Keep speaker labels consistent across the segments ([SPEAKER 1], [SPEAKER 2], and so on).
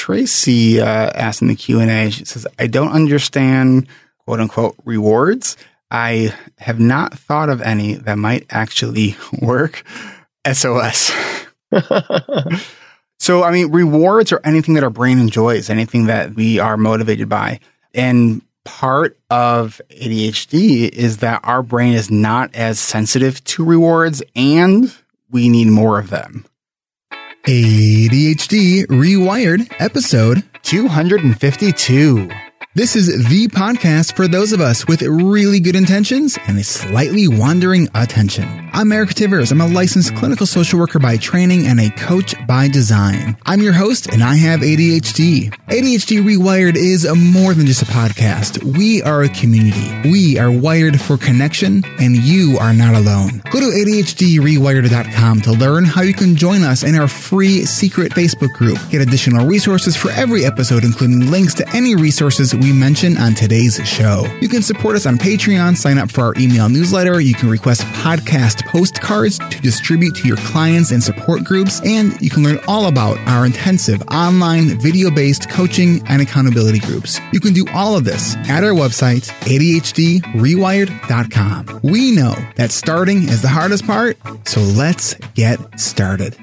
[SPEAKER 1] Tracey uh, asked in the Q and A. She says, "I don't understand quote unquote rewards. I have not thought of any that might actually work. SOS." so, I mean, rewards are anything that our brain enjoys, anything that we are motivated by, and part of ADHD is that our brain is not as sensitive to rewards, and we need more of them.
[SPEAKER 2] ADHD Rewired, episode 252. This is the podcast for those of us with really good intentions and a slightly wandering attention. I'm Eric Tivers. I'm a licensed clinical social worker by training and a coach by design. I'm your host and I have ADHD. ADHD Rewired is more than just a podcast. We are a community. We are wired for connection and you are not alone. Go to ADHDrewired.com to learn how you can join us in our free secret Facebook group. Get additional resources for every episode, including links to any resources we mention on today's show. You can support us on Patreon, sign up for our email newsletter, you can request podcast postcards to distribute to your clients and support groups, and you can learn all about our intensive online video based coaching and accountability groups. You can do all of this at our website, ADHDrewired.com. We know that starting is the hardest part, so let's get started.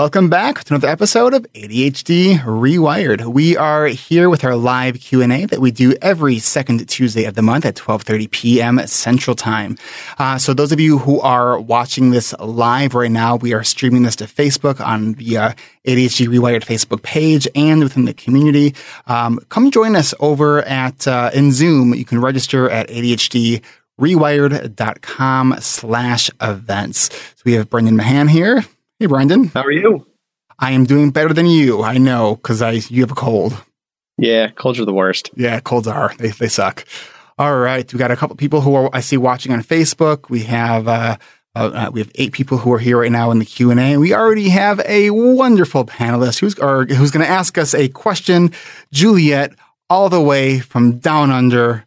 [SPEAKER 1] Welcome back to another episode of ADHD Rewired. We are here with our live Q&A that we do every second Tuesday of the month at 12:30 p.m. Central Time. Uh, so those of you who are watching this live right now, we are streaming this to Facebook on the uh, ADHD Rewired Facebook page and within the community. Um, come join us over at uh, in Zoom. You can register at ADHD rewired.com slash events. So we have Brendan Mahan here. Hey, Brendan.
[SPEAKER 3] How are you?
[SPEAKER 1] I am doing better than you. I know because I you have a cold.
[SPEAKER 3] Yeah, colds are the worst.
[SPEAKER 1] Yeah, colds are. They they suck. All right, we got a couple people who are I see watching on Facebook. We have uh, uh, we have eight people who are here right now in the Q and A. We already have a wonderful panelist who's or, who's going to ask us a question. Juliet, all the way from down under.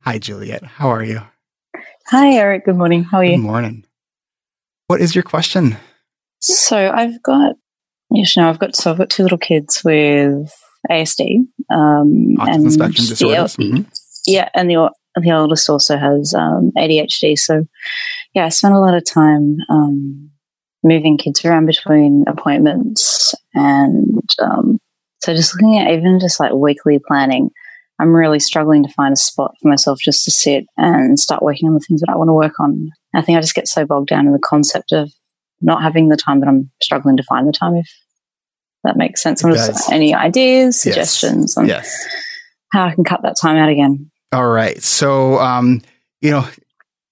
[SPEAKER 1] Hi, Juliet. How are you?
[SPEAKER 4] Hi, Eric. Good morning. How are you?
[SPEAKER 1] Good morning. What is your question?
[SPEAKER 4] So I've got, yes, no, I've got so I've got two little kids with ASD um,
[SPEAKER 1] and spectrum disorders.
[SPEAKER 4] The, mm-hmm. Yeah, and the the oldest also has um, ADHD. So yeah, I spent a lot of time um, moving kids around between appointments, and um, so just looking at even just like weekly planning. I'm really struggling to find a spot for myself just to sit and start working on the things that I want to work on. I think I just get so bogged down in the concept of not having the time that I'm struggling to find the time, if that makes sense. Any ideas, suggestions
[SPEAKER 1] yes. on yes.
[SPEAKER 4] how I can cut that time out again.
[SPEAKER 1] All right. So, um, you know,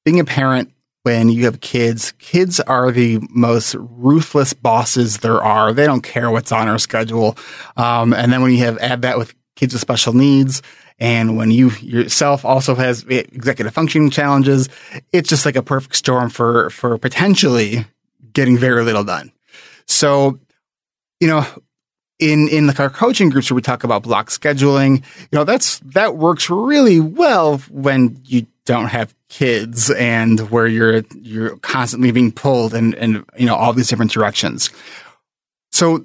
[SPEAKER 1] being a parent when you have kids, kids are the most ruthless bosses there are. They don't care what's on our schedule. Um, and then when you have add that with kids with special needs, and when you yourself also has executive functioning challenges, it's just like a perfect storm for for potentially getting very little done. So, you know, in in the, our coaching groups where we talk about block scheduling, you know, that's that works really well when you don't have kids and where you're you're constantly being pulled and and you know all these different directions. So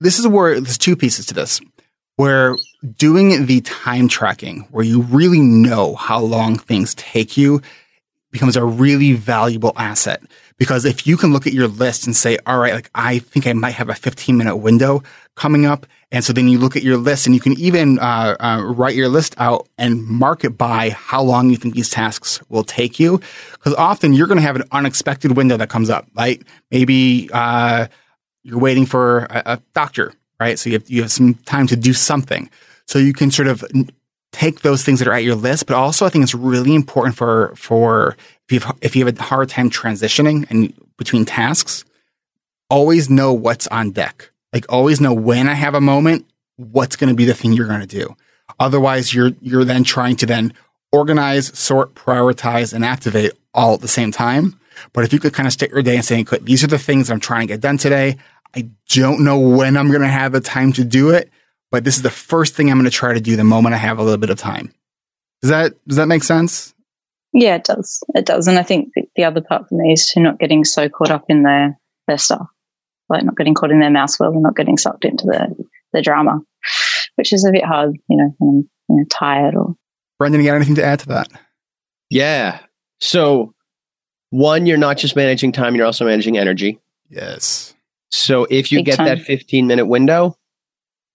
[SPEAKER 1] this is where there's two pieces to this. Where doing the time tracking, where you really know how long things take you, becomes a really valuable asset because if you can look at your list and say, all right, like I think I might have a 15 minute window coming up. And so then you look at your list and you can even uh, uh, write your list out and mark it by how long you think these tasks will take you. Because often you're going to have an unexpected window that comes up, right? Maybe uh, you're waiting for a, a doctor, right? So you have, you have some time to do something. So you can sort of take those things that are at your list, but also I think it's really important for for if you have, if you have a hard time transitioning and between tasks, always know what's on deck. Like always know when I have a moment, what's going to be the thing you're going to do. Otherwise, you're you're then trying to then organize, sort, prioritize, and activate all at the same time. But if you could kind of stick your day and say, these are the things I'm trying to get done today. I don't know when I'm going to have the time to do it, but this is the first thing I'm going to try to do the moment I have a little bit of time. Does that does that make sense?
[SPEAKER 4] Yeah, it does. It does. And I think the other part for me is to not getting so caught up in the their stuff, like not getting caught in their mouse wheel and not getting sucked into the, the drama, which is a bit hard, you know, when I'm you know, tired or.
[SPEAKER 1] Brendan, you got anything to add to that?
[SPEAKER 3] Yeah. So, one, you're not just managing time, you're also managing energy.
[SPEAKER 1] Yes.
[SPEAKER 3] So, if you Big get time. that 15 minute window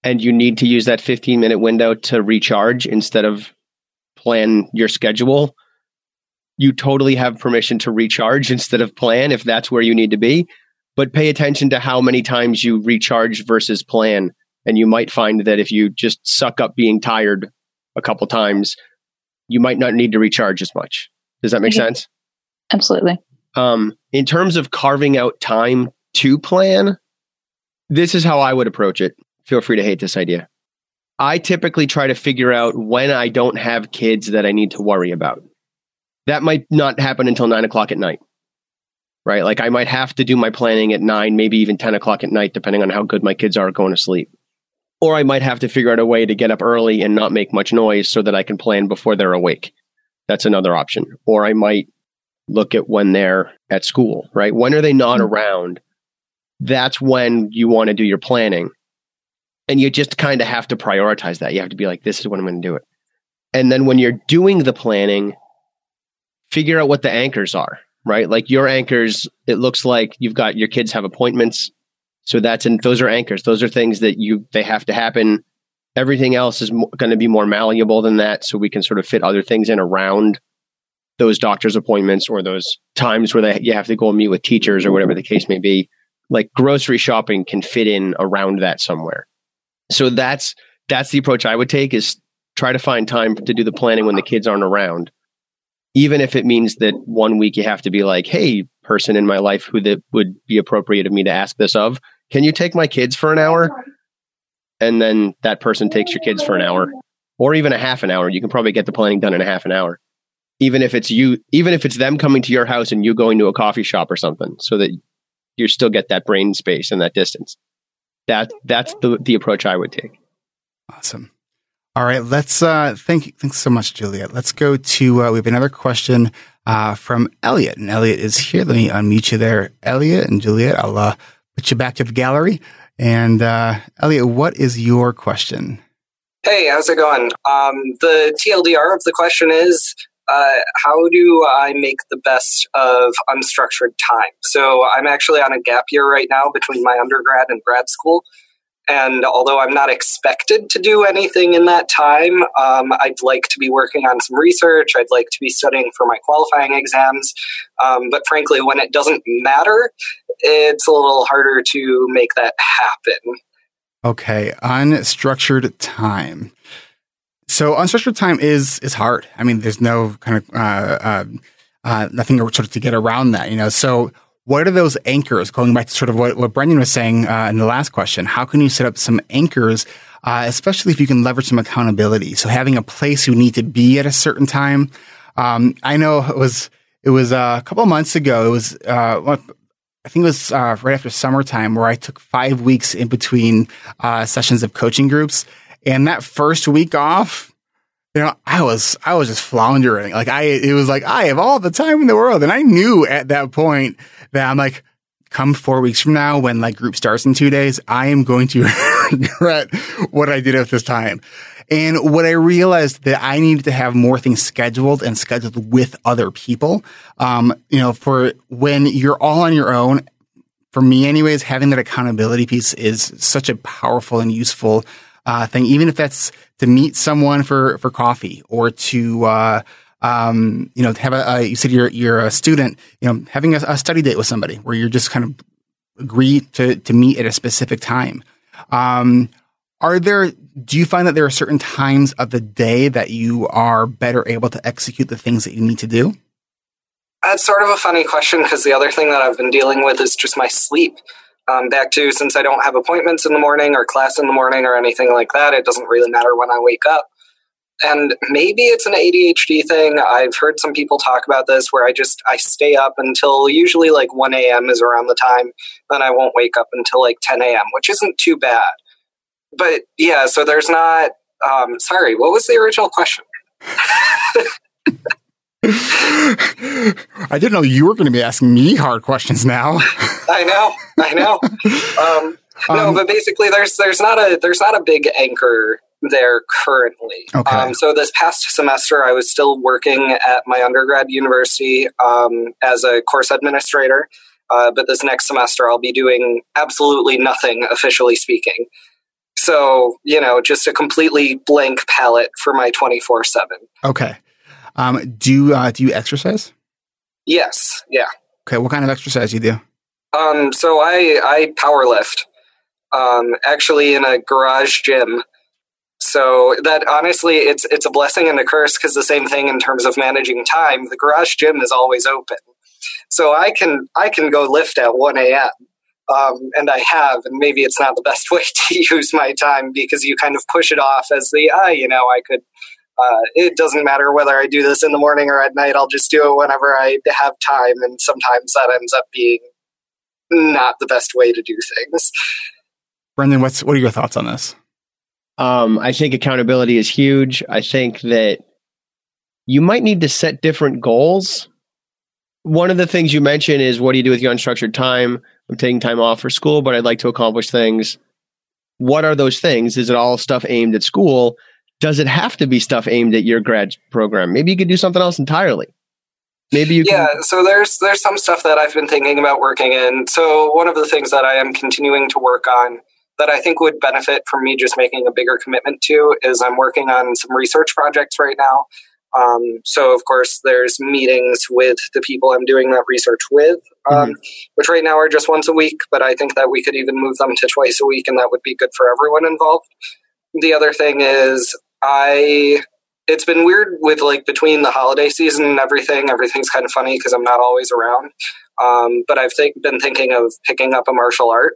[SPEAKER 3] and you need to use that 15 minute window to recharge instead of plan your schedule, you totally have permission to recharge instead of plan if that's where you need to be. But pay attention to how many times you recharge versus plan. And you might find that if you just suck up being tired a couple times, you might not need to recharge as much. Does that make sense?
[SPEAKER 4] Absolutely.
[SPEAKER 3] Um, in terms of carving out time to plan, this is how I would approach it. Feel free to hate this idea. I typically try to figure out when I don't have kids that I need to worry about. That might not happen until nine o'clock at night, right? Like I might have to do my planning at nine, maybe even 10 o'clock at night, depending on how good my kids are going to sleep. Or I might have to figure out a way to get up early and not make much noise so that I can plan before they're awake. That's another option. Or I might look at when they're at school, right? When are they not mm-hmm. around? That's when you want to do your planning. And you just kind of have to prioritize that. You have to be like, this is when I'm going to do it. And then when you're doing the planning, figure out what the anchors are, right? Like your anchors, it looks like you've got your kids have appointments so that's and those are anchors. Those are things that you they have to happen. Everything else is going to be more malleable than that, so we can sort of fit other things in around those doctor's appointments or those times where they, you have to go and meet with teachers or whatever the case may be. Like grocery shopping can fit in around that somewhere. So that's that's the approach I would take is try to find time to do the planning when the kids aren't around. Even if it means that one week you have to be like, "Hey, person in my life who that would be appropriate of me to ask this of, can you take my kids for an hour? And then that person takes your kids for an hour or even a half an hour. You can probably get the planning done in a half an hour. Even if it's you, even if it's them coming to your house and you going to a coffee shop or something so that you still get that brain space and that distance. That that's the the approach I would take.
[SPEAKER 1] Awesome. All right, let's uh thank you thanks so much, Juliet. Let's go to uh, we have another question uh from Elliott. And Elliott is here. Let me unmute you there. Elliott and Juliet, I'll uh, put you back to the gallery. And uh, Elliott, what is your question?
[SPEAKER 5] Hey, how's it going? Um, the TLDR of the question is uh, how do I make the best of unstructured time? So I'm actually on a gap year right now between my undergrad and grad school. And although I'm not expected to do anything in that time, um, I'd like to be working on some research. I'd like to be studying for my qualifying exams. Um, but frankly, when it doesn't matter, it's a little harder to make that happen.
[SPEAKER 1] Okay, unstructured time. So unstructured time is is hard. I mean, there's no kind of uh, uh, uh, nothing sort of to get around that, you know. So what are those anchors? Going back to sort of what, what Brendan was saying uh, in the last question, how can you set up some anchors, uh, especially if you can leverage some accountability? So having a place you need to be at a certain time. Um, I know it was it was uh, a couple months ago. It was uh, I think it was uh, right after summertime where I took five weeks in between uh, sessions of coaching groups, and that first week off you know, I was, I was just floundering. Like I, it was like, I have all the time in the world. And I knew at that point that I'm like, come four weeks from now when like group starts in two days, I am going to regret what I did at this time. And what I realized that I needed to have more things scheduled and scheduled with other people. Um, you know, for when you're all on your own, for me anyways, having that accountability piece is such a powerful and useful uh, thing, even if that's to meet someone for, for coffee or to, uh, um, you know, have a, a, you said you're, you're a student, you know, having a, a, study date with somebody where you're just kind of agree to, to meet at a specific time. Um, are there, do you find that there are certain times of the day that you are better able to execute the things that you need to do?
[SPEAKER 5] That's sort of a funny question because the other thing that I've been dealing with is just my sleep um, back to since I don't have appointments in the morning or class in the morning or anything like that, it doesn't really matter when I wake up. And maybe it's an ADHD thing. I've heard some people talk about this where I just I stay up until usually like 1 a.m. is around the time, then I won't wake up until like 10 a.m., which isn't too bad. But yeah, so there's not. Um, sorry, what was the original question?
[SPEAKER 1] I didn't know you were going to be asking me hard questions now.
[SPEAKER 5] I know, I know. Um, no, um, but basically, there's there's not a there's not a big anchor there currently. Okay. Um, so this past semester, I was still working at my undergrad university um, as a course administrator. Uh, but this next semester, I'll be doing absolutely nothing, officially speaking. So you know, just a completely blank palette for my twenty four seven.
[SPEAKER 1] Okay. Um, do you, uh, do you exercise?
[SPEAKER 5] Yes. Yeah.
[SPEAKER 1] Okay. What kind of exercise do you do?
[SPEAKER 5] Um, so I I power lift. Um, actually, in a garage gym. So that honestly, it's it's a blessing and a curse because the same thing in terms of managing time. The garage gym is always open, so I can I can go lift at one a.m. Um, and I have, and maybe it's not the best way to use my time because you kind of push it off as the ah, you know, I could uh, it doesn't matter whether I do this in the morning or at night. I'll just do it whenever I have time. And sometimes that ends up being not the best way to do things.
[SPEAKER 1] Brendan, what's what are your thoughts on this?
[SPEAKER 3] Um, I think accountability is huge. I think that you might need to set different goals. One of the things you mentioned is what do you do with your unstructured time? I'm taking time off for school, but I'd like to accomplish things. What are those things? Is it all stuff aimed at school? Does it have to be stuff aimed at your grad program? Maybe you could do something else entirely. Maybe you
[SPEAKER 5] Yeah, so there's there's some stuff that I've been thinking about working in. So one of the things that I am continuing to work on that I think would benefit from me just making a bigger commitment to is I'm working on some research projects right now. Um, so of course there's meetings with the people I'm doing that research with, um, mm-hmm. which right now are just once a week, but I think that we could even move them to twice a week and that would be good for everyone involved. The other thing is I it's been weird with like between the holiday season and everything. Everything's kind of funny because I'm not always around. Um, but I've th- been thinking of picking up a martial art,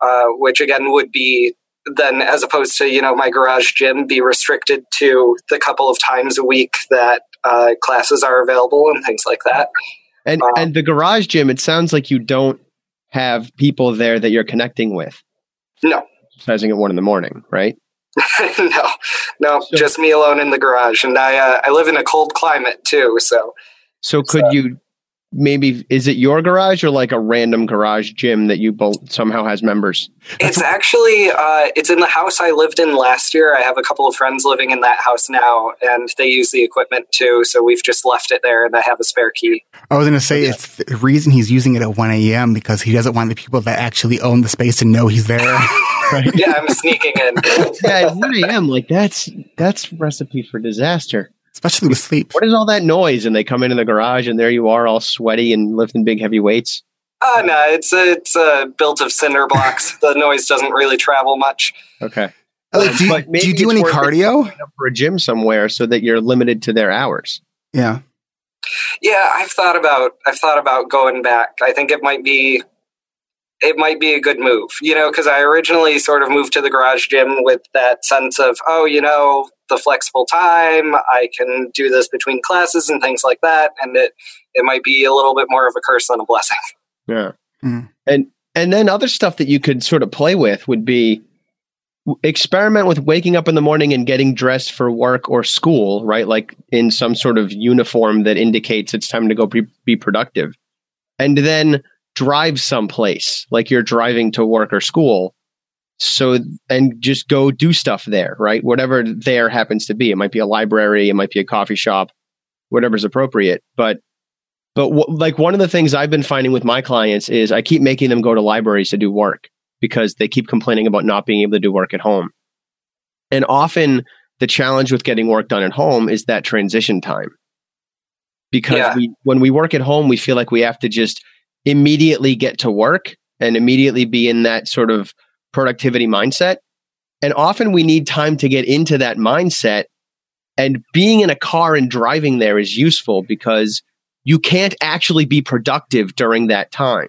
[SPEAKER 5] uh, which again would be then as opposed to you know my garage gym be restricted to the couple of times a week that uh, classes are available and things like that.
[SPEAKER 3] And um, and the garage gym, it sounds like you don't have people there that you're connecting with.
[SPEAKER 5] No,
[SPEAKER 3] exercising at one in the morning, right?
[SPEAKER 5] no, no, so, just me alone in the garage, and I uh, I live in a cold climate too. So,
[SPEAKER 3] so could uh, you maybe is it your garage or like a random garage gym that you both somehow has members?
[SPEAKER 5] It's actually uh, it's in the house I lived in last year. I have a couple of friends living in that house now, and they use the equipment too. So we've just left it there, and I have a spare key.
[SPEAKER 1] I was going to say it's the reason he's using it at one a.m. because he doesn't want the people that actually own the space to know he's there.
[SPEAKER 5] right? Yeah, I'm sneaking in.
[SPEAKER 3] yeah, at one a.m. Like that's that's recipe for disaster
[SPEAKER 1] especially with sleep.
[SPEAKER 3] What is all that noise? And they come into the garage, and there you are, all sweaty and lifting big heavy weights.
[SPEAKER 5] Oh no, it's it's uh, built of cinder blocks. the noise doesn't really travel much.
[SPEAKER 3] Okay.
[SPEAKER 1] Uh, do, you, do you do any cardio
[SPEAKER 3] for a gym somewhere so that you're limited to their hours?
[SPEAKER 1] Yeah.
[SPEAKER 5] Yeah, I've thought about I've thought about going back. I think it might be it might be a good move, you know, because I originally sort of moved to the garage gym with that sense of, oh, you know, the flexible time, I can do this between classes and things like that, and it it might be a little bit more of a curse than a blessing.
[SPEAKER 3] Yeah, mm. and and then other stuff that you could sort of play with would be experiment with waking up in the morning and getting dressed for work or school, right? Like in some sort of uniform that indicates it's time to go be, be productive, and then drive someplace like you're driving to work or school. So and just go do stuff there right? Whatever there happens to be. It might be a library it might be a coffee shop whatever's appropriate. But but w- like one of the things i've been finding with my clients is i keep making them go to libraries to do work because they keep complaining about not being able to do work at home. And often the challenge with getting work done at home is that transition time. Because yeah. we, when we work at home we feel like we have to just immediately get to work and immediately be in that sort of productivity mindset. And often we need time to get into that mindset. And being in a car and driving there is useful because you can't actually be productive during that time.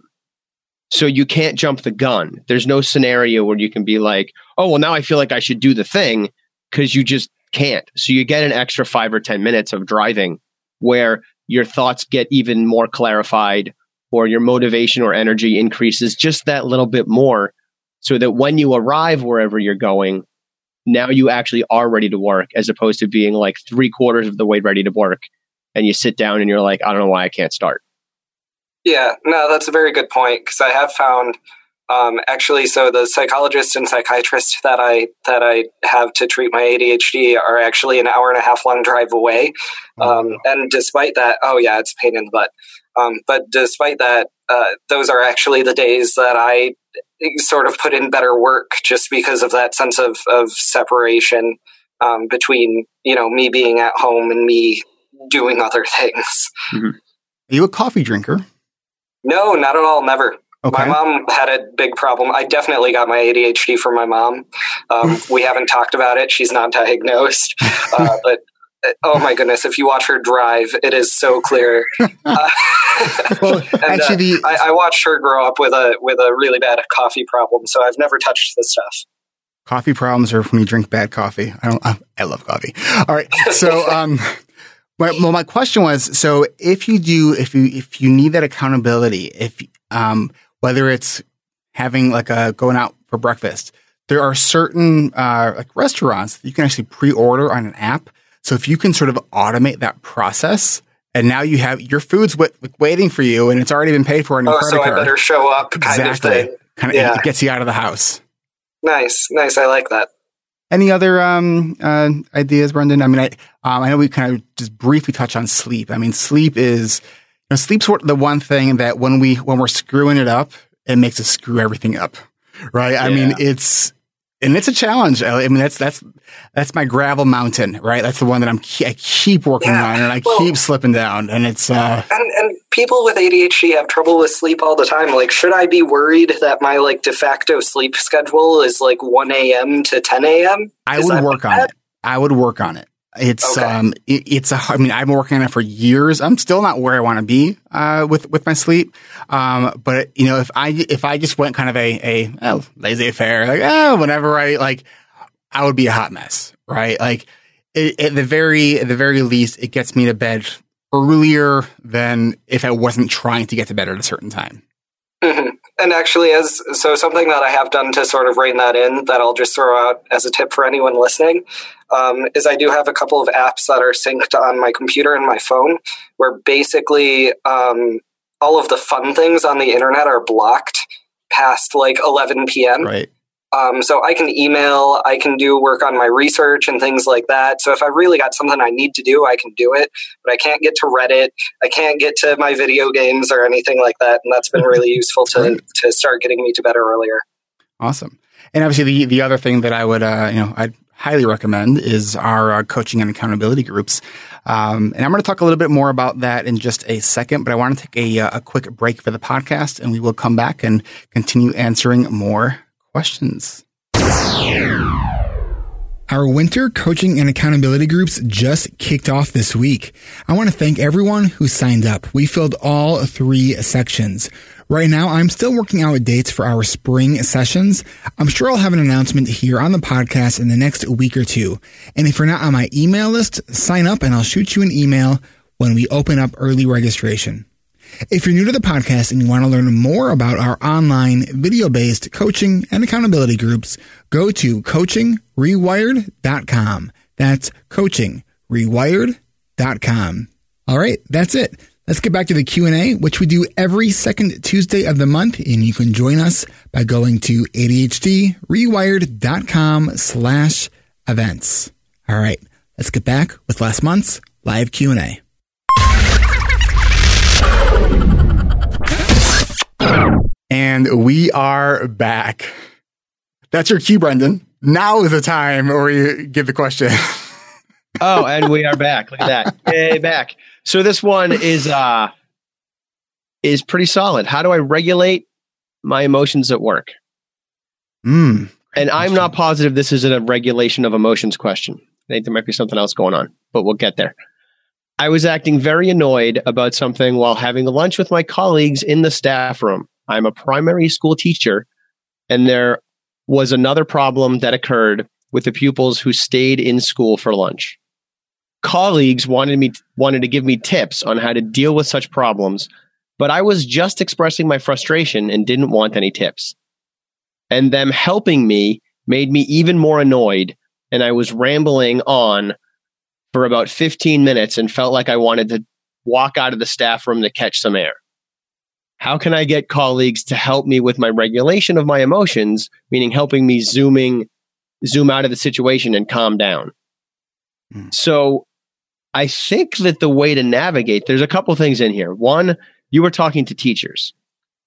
[SPEAKER 3] So you can't jump the gun. There's no scenario where you can be like, oh, well, now I feel like I should do the thing because you just can't. So you get an extra five or 10 minutes of driving where your thoughts get even more clarified or your motivation or energy increases just that little bit more so that when you arrive wherever you're going, now you actually are ready to work as opposed to being like three quarters of the way ready to work and you sit down and you're like, I don't know why I can't start.
[SPEAKER 5] Yeah, no, that's a very good point because I have found um, actually, so the psychologist and psychiatrist that I that I have to treat my ADHD are actually an hour and a half long drive away. Oh, um, and despite that, oh yeah, it's pain in the butt. Um, but despite that, uh, those are actually the days that I sort of put in better work just because of that sense of of separation um, between you know me being at home and me doing other things.
[SPEAKER 1] Mm-hmm. Are you a coffee drinker?
[SPEAKER 5] No, not at all. Never. Okay. My mom had a big problem. I definitely got my ADHD from my mom. Um, we haven't talked about it. She's not diagnosed. Uh, but oh my goodness, if you watch her drive, it is so clear. Uh, well, and, uh, actually, uh, I, I, watched her grow up with a with a really bad coffee problem, so I've never touched this stuff.
[SPEAKER 1] Coffee problems are when you drink bad coffee. I don't. I love coffee. All right, so um, well, my question was: so if you do, if you if you need that accountability, if um, whether it's having like a going out for breakfast, there are certain uh, like restaurants that you can actually pre-order on an app. So if you can sort of automate that process, and now you have your food's w- waiting for you, and it's already been paid for in your oh,
[SPEAKER 5] credit so card. I better show up, kind exactly. of thing.
[SPEAKER 1] Kind of, yeah. it gets you out of the house.
[SPEAKER 5] Nice, nice. I like that.
[SPEAKER 1] Any other um, uh, ideas, Brendan? I mean, I um, I know we kind of just briefly touch on sleep. I mean, sleep is you know, sleep's the one thing that when we when we're screwing it up, it makes us screw everything up, right? Yeah. I mean, it's and it's a challenge. I mean, that's that's that's my gravel mountain, right? That's the one that I'm I keep working yeah. on, and I well, keep slipping down, and it's uh,
[SPEAKER 5] and and people with ADHD have trouble with sleep all the time. Like, should I be worried that my like de facto sleep schedule is like one a.m. to ten a.m.?
[SPEAKER 1] I would work on it. I would work on it. It's okay. um, it, it's a. I mean, I've been working on it for years. I'm still not where I want to be uh, with with my sleep. Um, but you know, if I if I just went kind of a a oh, lazy affair, like oh, whenever I like, I would be a hot mess, right? Like it, at the very at the very least, it gets me to bed earlier than if I wasn't trying to get to bed at a certain time.
[SPEAKER 5] Mm-hmm. And actually, as so something that I have done to sort of rein that in, that I'll just throw out as a tip for anyone listening, um, is I do have a couple of apps that are synced on my computer and my phone, where basically um, all of the fun things on the internet are blocked past like 11 p.m.
[SPEAKER 1] Right.
[SPEAKER 5] Um, so I can email, I can do work on my research and things like that. So if I really got something I need to do, I can do it. But I can't get to Reddit, I can't get to my video games or anything like that. And that's been really useful to to start getting me to bed earlier.
[SPEAKER 1] Awesome. And obviously, the the other thing that I would uh, you know I'd highly recommend is our uh, coaching and accountability groups. Um, and I'm going to talk a little bit more about that in just a second, but I want to take a, uh, a quick break for the podcast and we will come back and continue answering more questions.
[SPEAKER 2] Our winter coaching and accountability groups just kicked off this week. I want to thank everyone who signed up. We filled all three sections. Right now, I'm still working out dates for our spring sessions. I'm sure I'll have an announcement here on the podcast in the next week or two. And if you're not on my email list, sign up and I'll shoot you an email when we open up early registration. If you're new to the podcast and you want to learn more about our online video based coaching and accountability groups, go to coachingrewired.com. That's coachingrewired.com. All right, that's it. Let's get back to the Q&A, which we do every second Tuesday of the month. And you can join us by going to ADHDrewired.com slash events. All right, let's get back with last month's live Q&A.
[SPEAKER 1] And we are back. That's your cue, Brendan. Now is the time where you give the question.
[SPEAKER 3] oh, and we are back. Look at that. Yay, back. So this one is uh is pretty solid. How do I regulate my emotions at work?
[SPEAKER 1] Mm,
[SPEAKER 3] and I'm not positive this is a regulation of emotions question. I think there might be something else going on, but we'll get there. I was acting very annoyed about something while having lunch with my colleagues in the staff room. I'm a primary school teacher, and there was another problem that occurred with the pupils who stayed in school for lunch. Colleagues wanted me wanted to give me tips on how to deal with such problems, but I was just expressing my frustration and didn't want any tips. And them helping me made me even more annoyed, and I was rambling on for about 15 minutes and felt like I wanted to walk out of the staff room to catch some air. How can I get colleagues to help me with my regulation of my emotions, meaning helping me zooming, zoom out of the situation and calm down? Mm. So I think that the way to navigate, there's a couple things in here. One, you were talking to teachers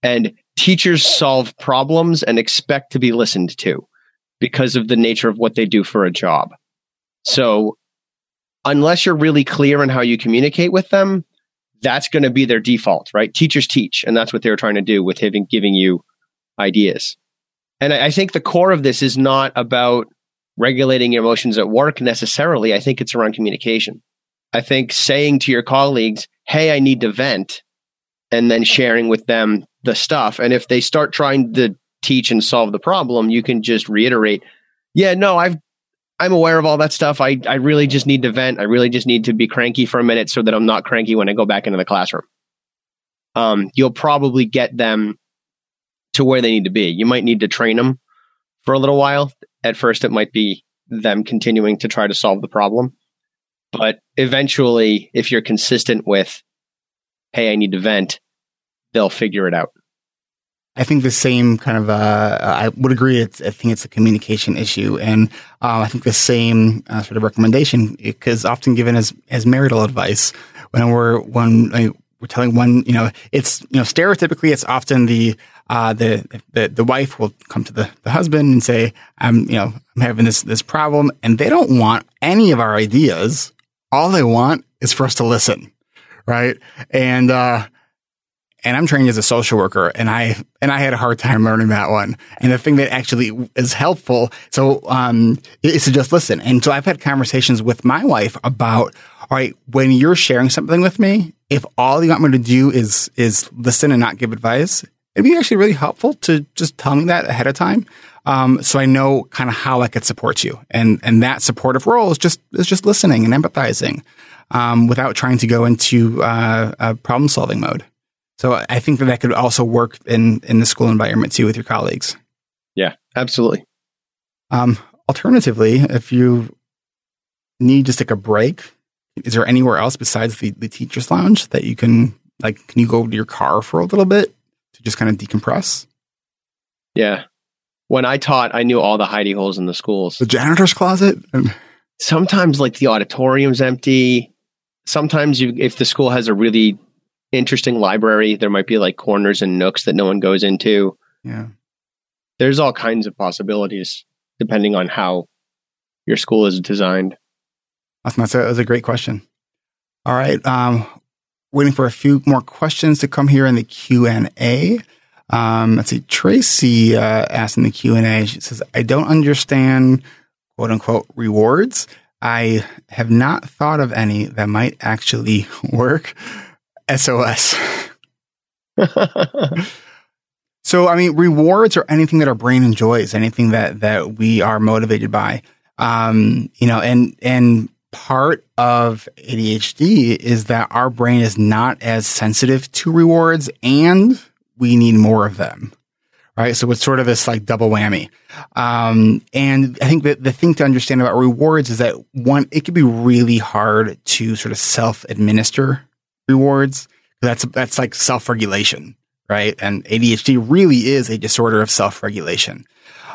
[SPEAKER 3] and teachers solve problems and expect to be listened to because of the nature of what they do for a job. So unless you're really clear on how you communicate with them, that's going to be their default, right? Teachers teach, and that's what they're trying to do with having, giving you ideas. And I, I think the core of this is not about regulating your emotions at work necessarily. I think it's around communication. I think saying to your colleagues, Hey, I need to vent, and then sharing with them the stuff. And if they start trying to teach and solve the problem, you can just reiterate, yeah, no, I've I'm aware of all that stuff. I, I really just need to vent. I really just need to be cranky for a minute so that I'm not cranky when I go back into the classroom. Um, you'll probably get them to where they need to be. You might need to train them for a little while. At first, it might be them continuing to try to solve the problem. But eventually, if you're consistent with, hey, I need to vent, they'll figure it out.
[SPEAKER 1] I think the same kind of, uh, I would agree. I think it's a communication issue. And, uh, I think the same uh, sort of recommendation because often given as, as marital advice when we're, when like, we're telling one, you know, it's, you know, stereotypically it's often the, uh, the, the, the wife will come to the, the husband and say, I'm, you know, I'm having this, this problem and they don't want any of our ideas. All they want is for us to listen. Right. And, uh, and I'm trained as a social worker and I, and I had a hard time learning that one. And the thing that actually is helpful. So, um, is to just listen. And so I've had conversations with my wife about, all right, when you're sharing something with me, if all you want me to do is, is listen and not give advice, it'd be actually really helpful to just tell me that ahead of time. Um, so I know kind of how I could support you. And, and that supportive role is just, is just listening and empathizing, um, without trying to go into, uh, a problem solving mode. So I think that that could also work in in the school environment too with your colleagues.
[SPEAKER 3] Yeah, absolutely.
[SPEAKER 1] Um, alternatively, if you need to take a break, is there anywhere else besides the, the teachers lounge that you can like? Can you go to your car for a little bit to just kind of decompress?
[SPEAKER 3] Yeah. When I taught, I knew all the hidey holes in the schools.
[SPEAKER 1] The janitor's closet.
[SPEAKER 3] Sometimes, like the auditorium's empty. Sometimes, you, if the school has a really interesting library. There might be like corners and nooks that no one goes into.
[SPEAKER 1] Yeah.
[SPEAKER 3] There's all kinds of possibilities depending on how your school is designed.
[SPEAKER 1] That's, a, that's a great question. All right. Um, waiting for a few more questions to come here in the Q and A. Um, let's see. Tracey uh, asked in the Q and A. She says, "I don't understand quote unquote rewards. I have not thought of any that might actually work. SOS. so, I mean, rewards are anything that our brain enjoys, anything that that we are motivated by. Um, you know, and and part of ADHD is that our brain is not as sensitive to rewards, and we need more of them. Right. So it's sort of this like double whammy. Um, and I think that the thing to understand about rewards is that one, it can be really hard to sort of self administer rewards. That's that's like self regulation, right? And ADHD really is a disorder of self regulation.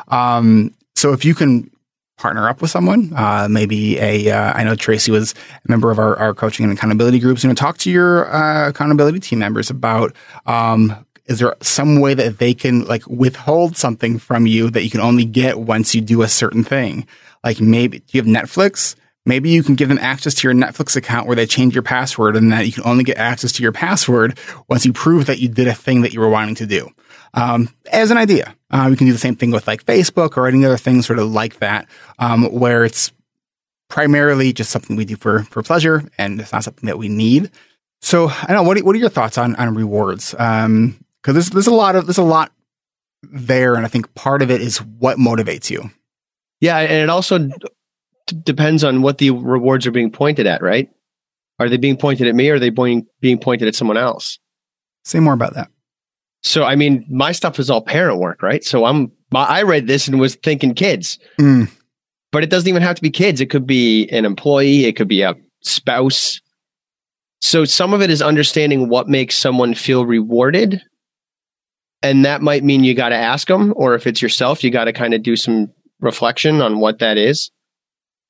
[SPEAKER 1] Um, so if you can partner up with someone, uh, maybe a uh, I know Tracey was a member of our, our coaching and accountability groups. You know, talk to your uh, accountability team members about um, is there some way that they can like withhold something from you that you can only get once you do a certain thing? Like maybe do you have Netflix? Maybe you can give them access to your Netflix account where they change your password and that you can only get access to your password once you prove that you did a thing that you were wanting to do. Um, as an idea, uh, we can do the same thing with like Facebook or any other thing sort of like that, um, where it's primarily just something we do for, for pleasure and it's not something that we need. So I don't know, what are, what are your thoughts on, on rewards? Um, cause there's, there's a lot of, there's a lot there. And I think part of it is what motivates you.
[SPEAKER 3] Yeah. And it also depends on what the rewards are being pointed at, right? Are they being pointed at me or are they being, being pointed at someone else?
[SPEAKER 1] Say more about that.
[SPEAKER 3] So, I mean, my stuff is all parent work, right? So I'm, I read this and was thinking kids. Mm. But it doesn't even have to be kids. It could be an employee. It could be a spouse. So some of it is understanding what makes someone feel rewarded. And that might mean you got to ask them, or if it's yourself, you got to kind of do some reflection on what that is.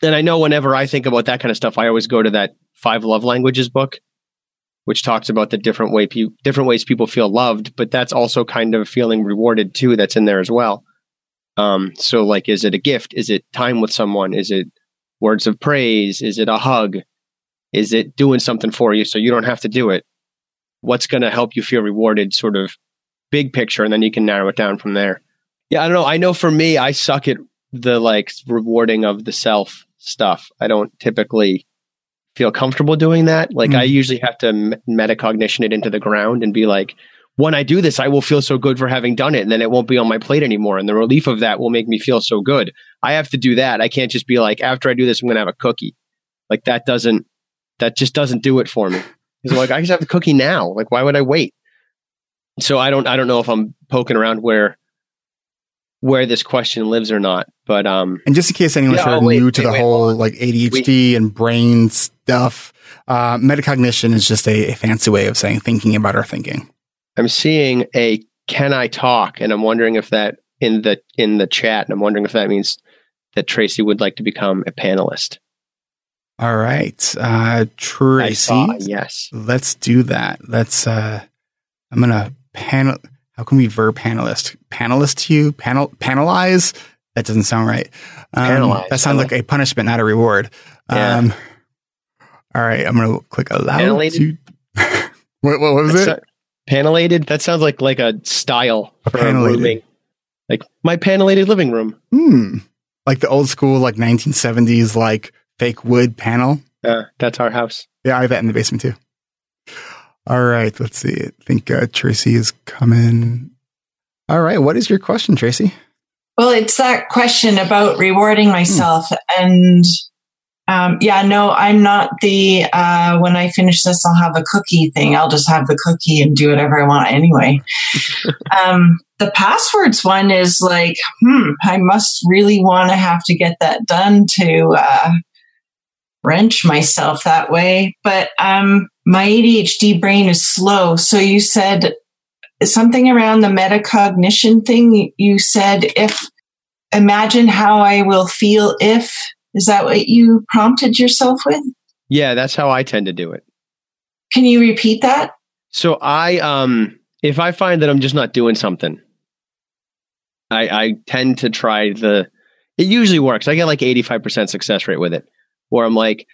[SPEAKER 3] And I know whenever I think about that kind of stuff, I always go to that Five Love Languages book, which talks about the different way pe- different ways people feel loved, but that's also kind of feeling rewarded too. That's in there as well. Um, so like, is it a gift? Is it time with someone? Is it words of praise? Is it a hug? Is it doing something for you so you don't have to do it? What's going to help you feel rewarded? Sort of big picture, and then you can narrow it down from there. Yeah, I don't know. I know for me, I suck at the like rewarding of the self stuff. I don't typically feel comfortable doing that. Like mm. I usually have to metacognition it into the ground and be like, when I do this, I will feel so good for having done it, and then it won't be on my plate anymore. And the relief of that will make me feel so good. I have to do that. I can't just be like, after I do this, I'm going to have a cookie. Like that doesn't, that just doesn't do it for me. Because like I just have the cookie now. Like why would I wait? So I don't, I don't know if I'm poking around where where this question lives or not. But um,
[SPEAKER 1] and just in case anyone's yeah, oh, wait, new to wait, the wait, whole like ADHD and brain stuff, uh, metacognition is just a, a, fancy way of saying thinking about our thinking.
[SPEAKER 3] I'm seeing a "Can I talk?" and I'm wondering if that in the in the chat, and I'm wondering if that means that Tracey would like to become a panelist.
[SPEAKER 1] All right, uh, Tracey. Saw,
[SPEAKER 3] yes,
[SPEAKER 1] let's do that. Let's. Uh, I'm gonna panel how can we verb panelist? Panelist to you? Panel panelize? That doesn't sound right. Um, that sounds like a punishment, not a reward. Yeah. Um, all right, I'm gonna click allow. To, what, what, was That's it?
[SPEAKER 3] Panelated. That sounds like like a style for rooming. Like my panelated living room.
[SPEAKER 1] Hmm. Like the old school, like 1970s, like fake wood panel.
[SPEAKER 3] Uh, that's our house.
[SPEAKER 1] Yeah, I have that in the basement too. All right, let's see. I think uh, Tracey is coming. All right, what is your question, Tracey?
[SPEAKER 6] Well, it's that question about rewarding myself. Hmm. And um, yeah, no, I'm not the uh, when I finish this, I'll have a cookie thing. I'll just have the cookie and do whatever I want anyway. um, the passwords one is like, hmm, I must really want to have to get that done to uh, wrench myself that way. But um, my ADHD brain is slow. So you said something around the metacognition thing. You said, if imagine how I will feel if, is that what you prompted yourself with?
[SPEAKER 3] Yeah, that's how I tend to do it.
[SPEAKER 6] Can you repeat that?
[SPEAKER 3] So I, um, if I find that I'm just not doing something, I, I tend to try the, it usually works. I get like 85% success rate with it where I'm like,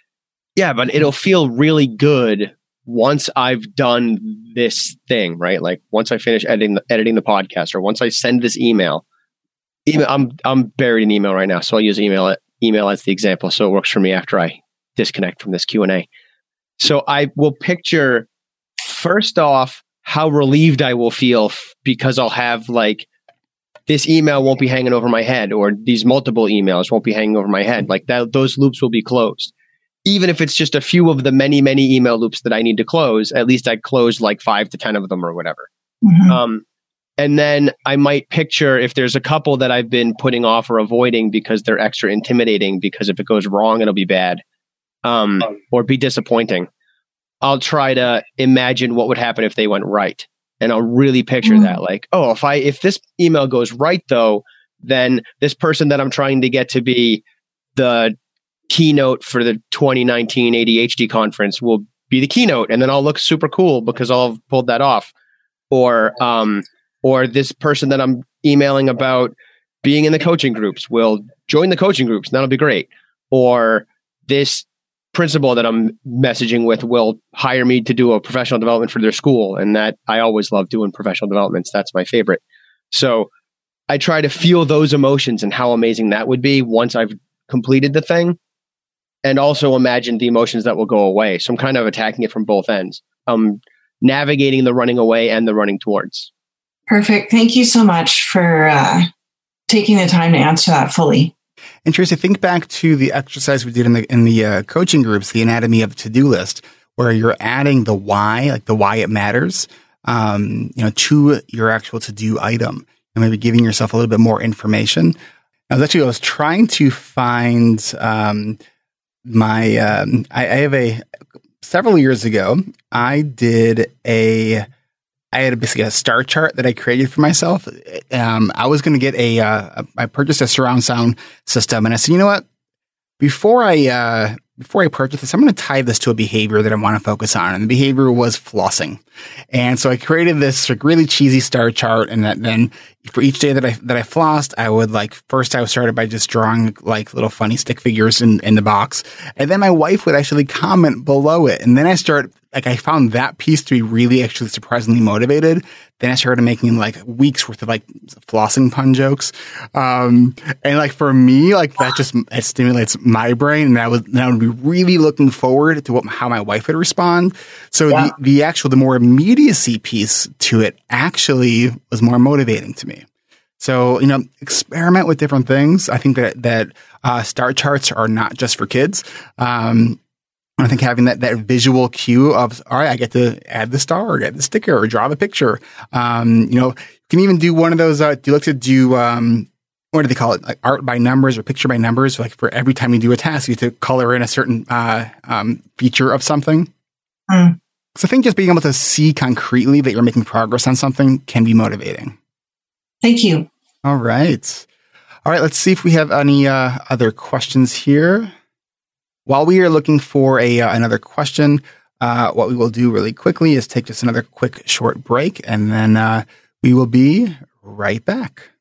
[SPEAKER 3] yeah, but it'll feel really good once I've done this thing, right? Like once I finish editing the, editing the podcast, or once I send this email, email I'm I'm buried in email right now, so I'll use email email as the example, so it works for me after I disconnect from this Q and A. So I will picture first off how relieved I will feel f- because I'll have like this email won't be hanging over my head, or these multiple emails won't be hanging over my head. Like that, those loops will be closed even if it's just a few of the many, many email loops that I need to close, at least I closed like five to 10 of them or whatever. Mm-hmm. Um, and then I might picture if there's a couple that I've been putting off or avoiding because they're extra intimidating, because if it goes wrong, it'll be bad um, or be disappointing. I'll try to imagine what would happen if they went right. And I'll really picture mm-hmm. that like, oh, if I, if this email goes right though, then this person that I'm trying to get to be the keynote for the 2019 ADHD conference will be the keynote, and then I'll look super cool because I'll have pulled that off. Or, um, or this person that I'm emailing about being in the coaching groups will join the coaching groups. And that'll be great. Or this principal that I'm messaging with will hire me to do a professional development for their school. And that I always love doing professional developments. That's my favorite. So I try to feel those emotions and how amazing that would be once I've completed the thing and also imagine the emotions that will go away. So I'm kind of attacking it from both ends. Um, navigating the running away and the running towards.
[SPEAKER 6] Perfect. Thank you so much for uh, taking the time to answer that fully.
[SPEAKER 1] And Tracey, think back to the exercise we did in the in the uh, coaching groups, the anatomy of the to do list, where you're adding the why, like the why it matters, um, you know, to your actual to do item, and maybe giving yourself a little bit more information. I was actually I was trying to find um, my um, I, I, have a several years ago I did a I had basically a star chart that I created for myself. Um, I was going to get a uh, I purchased a surround sound system and I said you know what before I uh, before I purchase this, I'm going to tie this to a behavior that I want to focus on. And the behavior was flossing. And so I created this like really cheesy star chart. And that then for each day that I, that I flossed, I would like, first I started by just drawing like little funny stick figures in, in the box. And then my wife would actually comment below it. And then I start like I found that piece to be really actually surprisingly motivated. Then I started making like weeks worth of like flossing pun jokes. Um, and like for me, like that just it stimulates my brain. And that was, that would be really looking forward to what, how my wife would respond. So yeah. the, the actual, the more immediacy piece to it actually was more motivating to me. So, you know, experiment with different things. I think that, that, uh, star charts are not just for kids. Um, I think having that, that visual cue of, all right, I get to add the star or get the sticker or draw the picture. Um, you know, you can even do one of those, uh, do you like to do, um, what do they call it? Like art by numbers or picture by numbers. Like for every time you do a task, you have to color in a certain, uh, um, feature of something. Mm. So I think just being able to see concretely that you're making progress on something can be motivating.
[SPEAKER 6] Thank you.
[SPEAKER 1] All right. All right. Let's see if we have any, uh, other questions here. While we are looking for a uh, another question, uh, what we will do really quickly is take just another quick short break, and then uh, we will be right back.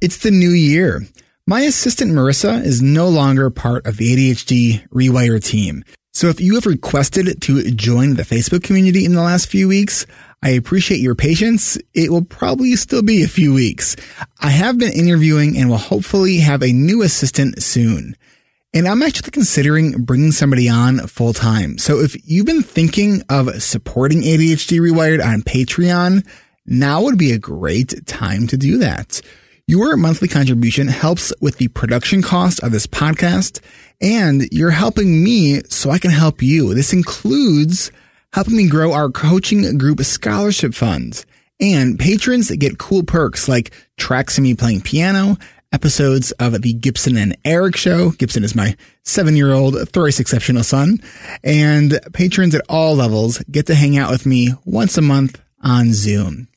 [SPEAKER 2] It's the new year. My assistant Marissa is no longer part of the ADHD Rewire team. So if you have requested to join the Facebook community in the last few weeks, I appreciate your patience. It will probably still be a few weeks. I have been interviewing and will hopefully have a new assistant soon. And I'm actually considering bringing somebody on full time. So if you've been thinking of supporting ADHD Rewired on Patreon, now would be a great time to do that. Your monthly contribution helps with the production cost of this podcast, and you're helping me so I can help you. This includes helping me grow our coaching group scholarship funds. And patrons get cool perks like tracks of me playing piano, episodes of the Gibson and Eric show. Gibson is my seven year old thrice exceptional son. And patrons at all levels get to hang out with me once a month on Zoom.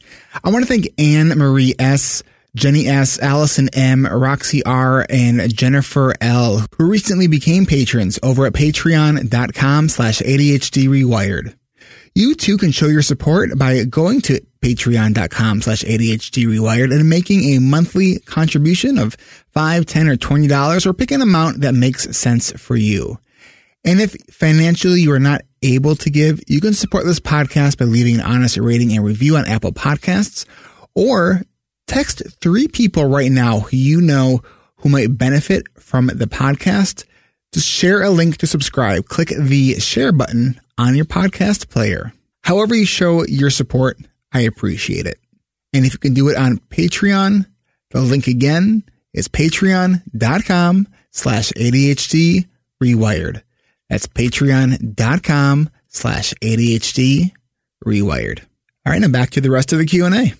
[SPEAKER 2] I want to thank Anne Marie S., Jenny S., Allison M., Roxy R., and Jennifer L., who recently became patrons over at patreon.com slash ADHD Rewired. You too can show your support by going to patreon.com slash ADHD rewired and making a monthly contribution of five, ten, or $20 or pick an amount that makes sense for you. And if financially you are not able to give, you can support this podcast by leaving an honest rating and review on Apple Podcasts or text three people right now who you know who might benefit from the podcast. To share a link to subscribe, click the share button on your podcast player. However you show your support, I appreciate it. And if you can do it on Patreon, the link again is patreon.com slash ADHD rewired. That's patreon.com slash ADHD rewired. All right, now back to the rest of the Q&A.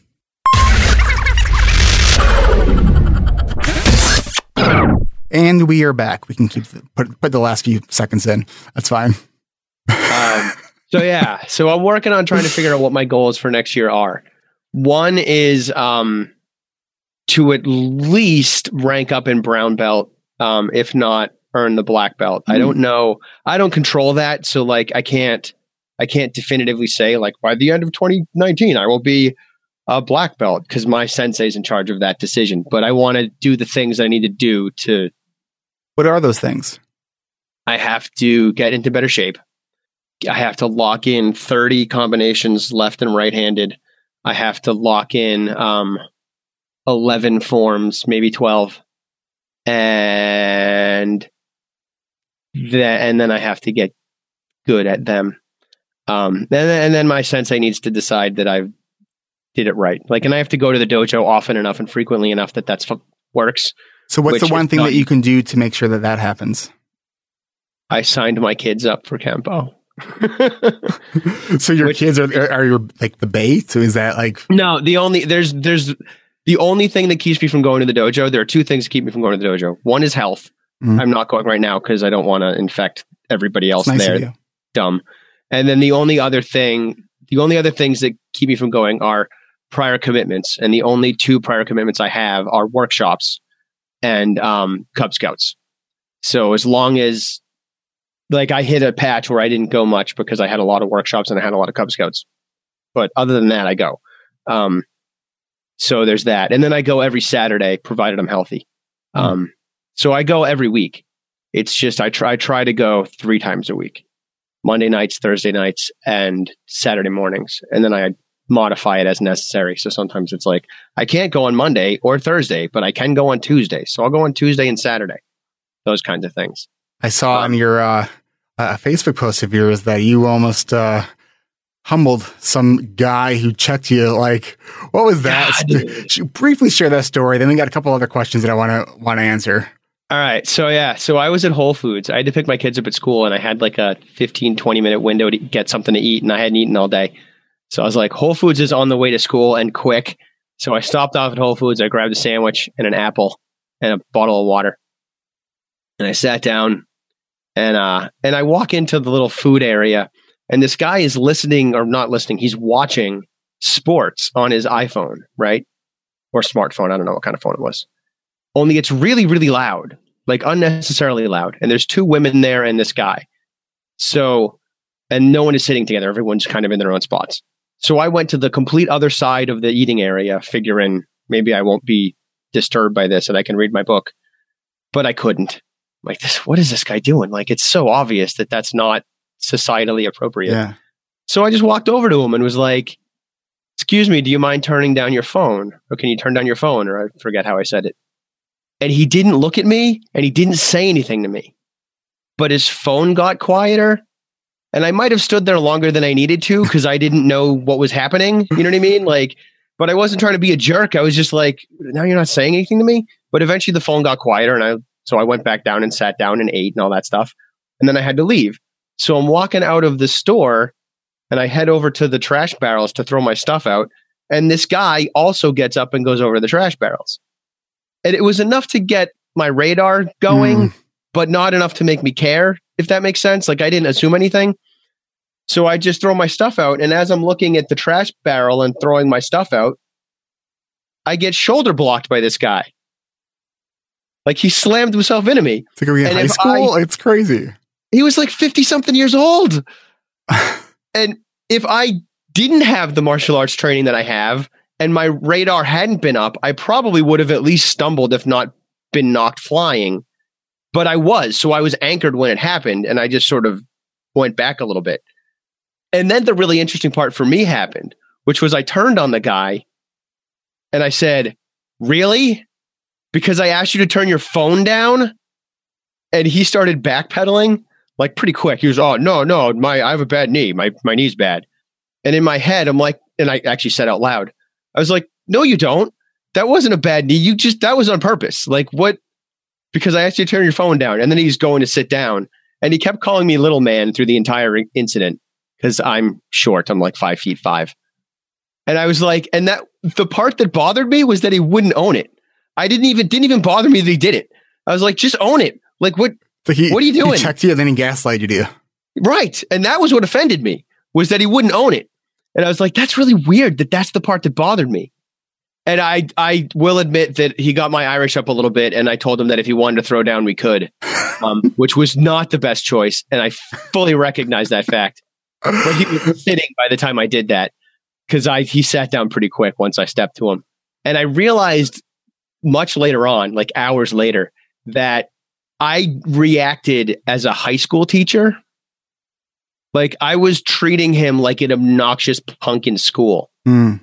[SPEAKER 1] And we are back. We can keep the, put put the last few seconds in. That's fine.
[SPEAKER 3] Um, so yeah, so I'm working on trying to figure out what my goals for next year are. One is um, to at least rank up in brown belt, um, if not earn the black belt. Mm. I don't hmm. know. I don't control that, so like I can't. I can't definitively say like by the end of 2019 I will be a black belt because my sensei is in charge of that decision. But I want to do the things I need to do to.
[SPEAKER 1] What are those things?
[SPEAKER 3] I have to get into better shape. I have to lock in 30 combinations left and right handed. I have to lock in um, 11 forms, maybe 12. And then, and then I have to get good at them. Um, and, and then my sensei needs to decide that I've did it right. Like, and I have to go to the dojo often enough and frequently enough that that's works.
[SPEAKER 1] So, what's the one thing done. that you can do to make sure that that happens?
[SPEAKER 3] I signed my kids up for Kempo.
[SPEAKER 1] so your Which, kids are are your like the bait? So is that like
[SPEAKER 3] no? The only there's there's the only thing that keeps me from going to the dojo, there are two things that keep me from going to the dojo. One is health. Mm. I'm not going right now because I don't want to infect everybody else nice there. Dumb. And then the only other thing, the only other things that keep me from going are prior commitments. And the only two prior commitments I have are workshops and um, Cub Scouts. So as long as like I hit a patch where I didn't go much because I had a lot of workshops and I had a lot of Cub Scouts. But other than that, I go. Um, so there's that. And then I go every Saturday, provided I'm healthy. Hmm. Um, so I go every week. It's just I try I try to go three times a week. Monday nights, Thursday nights, and Saturday mornings. And then I modify it as necessary. So sometimes it's like I can't go on Monday or Thursday, but I can go on Tuesday. So I'll go on Tuesday and Saturday. Those kinds of things.
[SPEAKER 1] I saw on your uh, uh, Facebook post of yours that you almost uh, humbled some guy who checked you. Like, what was that? God. Briefly share that story. Then we got a couple other questions that I want to want to answer.
[SPEAKER 3] All right. So yeah, so I was at Whole Foods. I had to pick my kids up at school and I had like a 15 20 minute window to get something to eat and I hadn't eaten all day. So I was like, Whole Foods is on the way to school and quick. So I stopped off at Whole Foods. I grabbed a sandwich and an apple and a bottle of water. And I sat down and uh and I walk into the little food area and this guy is listening or not listening, he's watching sports on his iPhone, right? Or smartphone, I don't know what kind of phone it was. Only it's really really loud, like unnecessarily loud. And there's two women there and this guy. So and no one is sitting together, everyone's kind of in their own spots. So I went to the complete other side of the eating area, figuring maybe I won't be disturbed by this and I can read my book. But I couldn't like this what is this guy doing? Like it's so obvious that that's not societally appropriate. Yeah. so i just walked over to him and was like excuse me do you mind turning down your phone? Or can you turn down your phone? Or i forget how i said it. And he didn't look at me and he didn't say anything to me. But his phone got quieter and i might have stood there longer than i needed to because i didn't know what was happening. You know what i mean? Like but i wasn't trying to be a jerk. I was just like now you're not saying anything to me? But eventually the phone got quieter and i so I went back down and sat down and ate and all that stuff. And then I had to leave. So I'm walking out of the store and I head over to the trash barrels to throw my stuff out. And this guy also gets up and goes over to the trash barrels. And it was enough to get my radar going, mm. but not enough to make me care, if that makes sense. Like I didn't assume anything. So I just throw my stuff out. And as I'm looking at the trash barrel and throwing my stuff out, I get shoulder blocked by this guy. Like he slammed himself into me.
[SPEAKER 1] It's like, are we in high school? I, it's crazy.
[SPEAKER 3] He was like 50 something years old. and if I didn't have the martial arts training that I have and my radar hadn't been up, I probably would have at least stumbled, if not been knocked flying. But I was. So I was anchored when it happened and I just sort of went back a little bit. And then the really interesting part for me happened, which was I turned on the guy and I said, Really? Because I asked you to turn your phone down and he started backpedaling like pretty quick. He was, oh, no, no, my, I have a bad knee. My, my knee's bad. And in my head, I'm like, and I actually said out loud, I was like, no, you don't. That wasn't a bad knee. You just, that was on purpose. Like, what? Because I asked you to turn your phone down. And then he's going to sit down. And he kept calling me little man through the entire incident because I'm short. I'm like five feet five. And I was like, and that the part that bothered me was that he wouldn't own it. I didn't even didn't even bother me that he did it. I was like, just own it. Like what? So he, what are you doing?
[SPEAKER 1] He checked you and then he gaslighted you.
[SPEAKER 3] Right, and that was what offended me was that he wouldn't own it. And I was like, that's really weird. That that's the part that bothered me. And I I will admit that he got my Irish up a little bit, and I told him that if he wanted to throw down, we could, um, which was not the best choice, and I fully recognize that fact. But he was sitting by the time I did that because I he sat down pretty quick once I stepped to him, and I realized much later on, like hours later, that I reacted as a high school teacher. Like I was treating him like an obnoxious punk in school. Mm.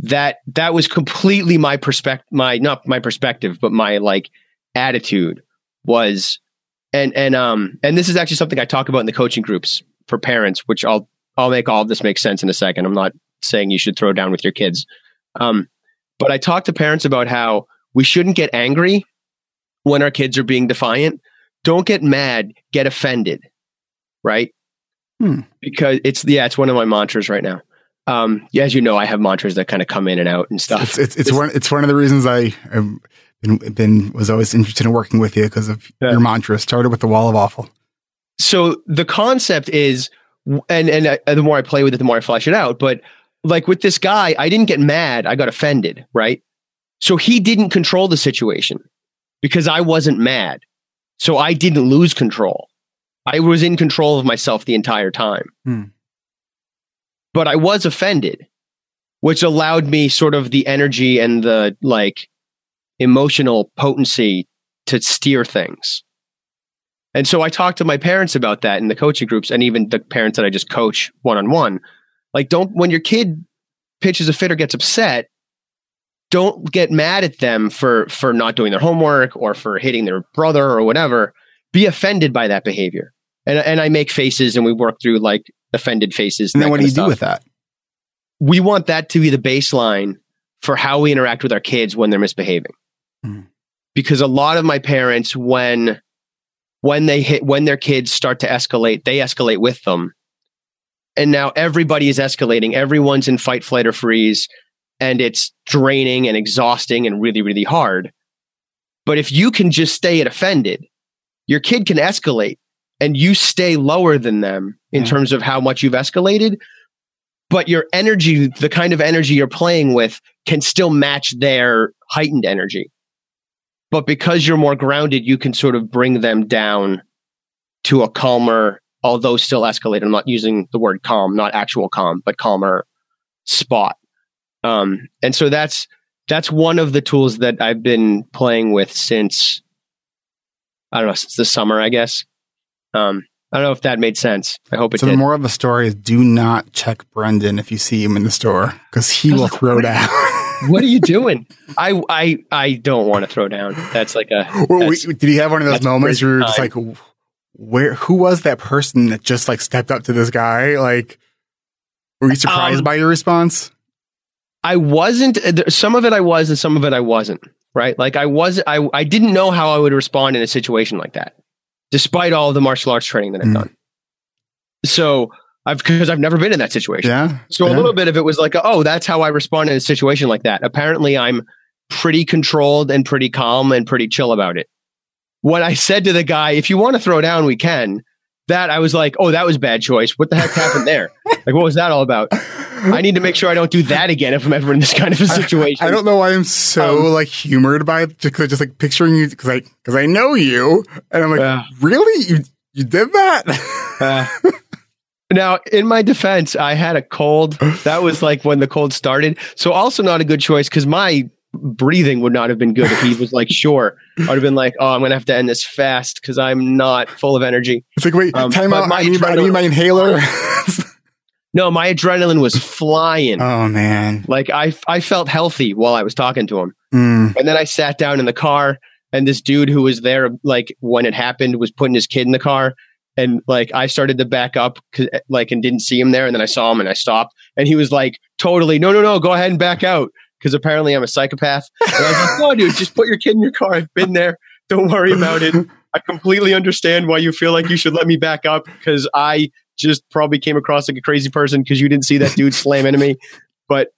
[SPEAKER 3] That that was completely my perspective. My not my perspective, but my like attitude was, and and um and this is actually something I talk about in the coaching groups for parents, which I'll I'll make all of this make sense in a second. I'm not saying you should throw down with your kids. Um, but I talk to parents about how we shouldn't get angry when our kids are being defiant. Don't get mad, get offended. Right? Hmm. Because it's, yeah, it's one of my mantras right now. um, as you know, I have mantras that kind of come in and out and stuff.
[SPEAKER 1] It's, it's, it's one it's one of the reasons I um, been, been was always interested in working with you because of yeah. your mantra. Started with the wall of awful.
[SPEAKER 3] So the concept is, and and uh, the more I play with it, the more I flesh it out. But like with this guy, I didn't get mad. I got offended, right? So he didn't control the situation because I wasn't mad. So I didn't lose control. I was in control of myself the entire time. Hmm. But I was offended, which allowed me sort of the energy and the like emotional potency to steer things. And so I talked to my parents about that in the coaching groups and even the parents that I just coach one on one. Like, don't, when your kid pitches a fit or gets upset, don't get mad at them for for not doing their homework or for hitting their brother or whatever. Be offended by that behavior. And and i make faces and we work through like offended faces
[SPEAKER 1] and, and then what do you do with that?
[SPEAKER 3] We want that to be the baseline for how we interact with our kids when they're misbehaving. Mm. because a lot of my parents when when they hit when their kids start to escalate they escalate with them and now everybody is escalating everyone's in fight flight or freeze and it's draining and exhausting and really, really hard. But if you can just stay at offended, your kid can escalate and you stay lower than them in yeah. terms of how much you've escalated. But your energy, the kind of energy you're playing with, can still match their heightened energy. But because you're more grounded, you can sort of bring them down to a calmer, although still escalated. I'm not using the word calm, not actual calm, but calmer spot. Um, and so that's that's one of the tools that I've been playing with since I don't know since the summer, I guess. Um, I don't know if that made sense. I hope it
[SPEAKER 1] so
[SPEAKER 3] did.
[SPEAKER 1] the moral of the story is do not check Brendan if you see him in the store because he will throw down.
[SPEAKER 3] what are you doing? I I I don't want to throw down. That's like a.
[SPEAKER 1] Well, we, did he have one of those moments where you're just like, where? Who was that person that just like stepped up to this guy? Like, were you surprised um, by your response?
[SPEAKER 3] I wasn't. Some of it I was, and some of it I wasn't. Right? Like I was. I I didn't know how I would respond in a situation like that, despite all the martial arts training that I've mm. done. So I've because I've never been in that situation.
[SPEAKER 1] Yeah.
[SPEAKER 3] So
[SPEAKER 1] yeah.
[SPEAKER 3] a little bit of it was like, oh, that's how I respond in a situation like that. Apparently, I'm pretty controlled and pretty calm and pretty chill about it. When I said to the guy, if you want to throw down, we can. That I was like, oh, that was bad choice. What the heck happened there? like, what was that all about? I need to make sure I don't do that again if I'm ever in this kind of a situation.
[SPEAKER 1] I, I don't know why I'm so um, like humored by it, just, just like picturing you because I because I know you, and I'm like, uh, really, you you did that?
[SPEAKER 3] uh, now, in my defense, I had a cold. That was like when the cold started, so also not a good choice because my breathing would not have been good if he was like sure i'd have been like oh i'm gonna have to end this fast because i'm not full of energy.
[SPEAKER 1] It's like wait um, time out. I need, I need my inhaler?
[SPEAKER 3] No, my adrenaline was flying.
[SPEAKER 1] Oh man!
[SPEAKER 3] Like I, I felt healthy while I was talking to him,
[SPEAKER 1] mm.
[SPEAKER 3] and then I sat down in the car, and this dude who was there, like when it happened, was putting his kid in the car, and like I started to back up, like and didn't see him there, and then I saw him and I stopped, and he was like, totally, no, no, no, go ahead and back out, because apparently I'm a psychopath. And I was like, no, dude, just put your kid in your car. I've been there. Don't worry about it. I completely understand why you feel like you should let me back up because I just probably came across like a crazy person because you didn't see that dude slam into me. But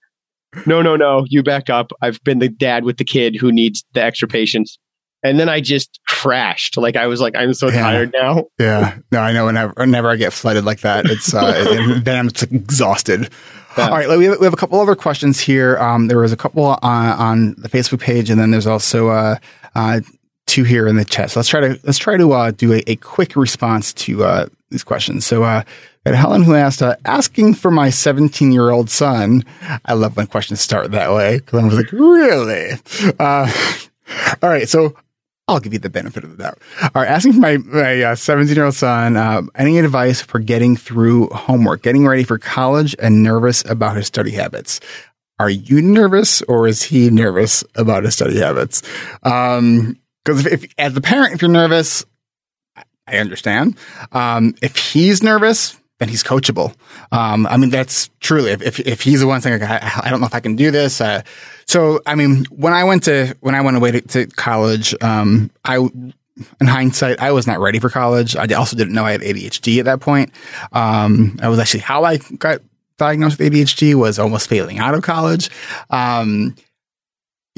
[SPEAKER 3] no, no, no, you back up. I've been the dad with the kid who needs the extra patience. And then I just crashed. Like I was like, I'm so yeah. tired now.
[SPEAKER 1] Yeah. No, I know. Whenever, whenever I get flooded like that, it's uh, then I'm exhausted. Yeah. All right, we have, we have a couple other questions here. Um, there was a couple on, on the Facebook page, and then there's also uh, uh, two here in the chat. So let's try to let's try to uh, do a, a, quick response to uh, these questions. So, uh, Helen who asked, uh, asking for my 17 year old son. I love when questions start that way because I was like, really? Uh, all right. So I'll give you the benefit of the doubt. All right. Asking my, my 17 uh, year old son, uh, any advice for getting through homework, getting ready for college and nervous about his study habits. Are you nervous or is he nervous about his study habits? Um, because if, if, as the parent, if you're nervous, I understand. Um, if he's nervous, then he's coachable. Um, I mean, that's truly, if, if, if, he's the one saying, like, I, I, don't know if I can do this. Uh, so, I mean, when I went to, when I went away to, to college, um, I, in hindsight, I was not ready for college. I also didn't know I had ADHD at that point. Um, I was actually how I got diagnosed with ADHD was almost failing out of college. Um,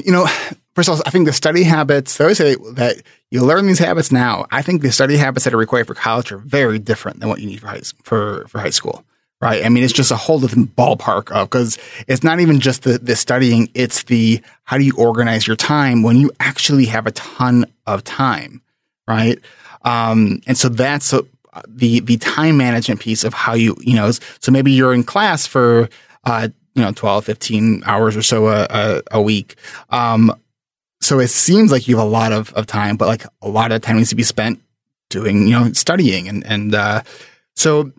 [SPEAKER 1] you know, first of all, I think the study habits, they always say that you learn these habits now. I think the study habits that are required for college are very different than what you need for high, for, for high school. Right. I mean, it's just a whole different ballpark of because it's not even just the, the studying. It's the, how do you organize your time when you actually have a ton of time? Right. Um, and so that's a, the, the time management piece of how you, you know, so maybe you're in class for, uh, you know, 12, 15 hours or so a, a, a week. Um, so it seems like you have a lot of, of time, but like a lot of time needs to be spent doing, you know, studying. And, and, uh, so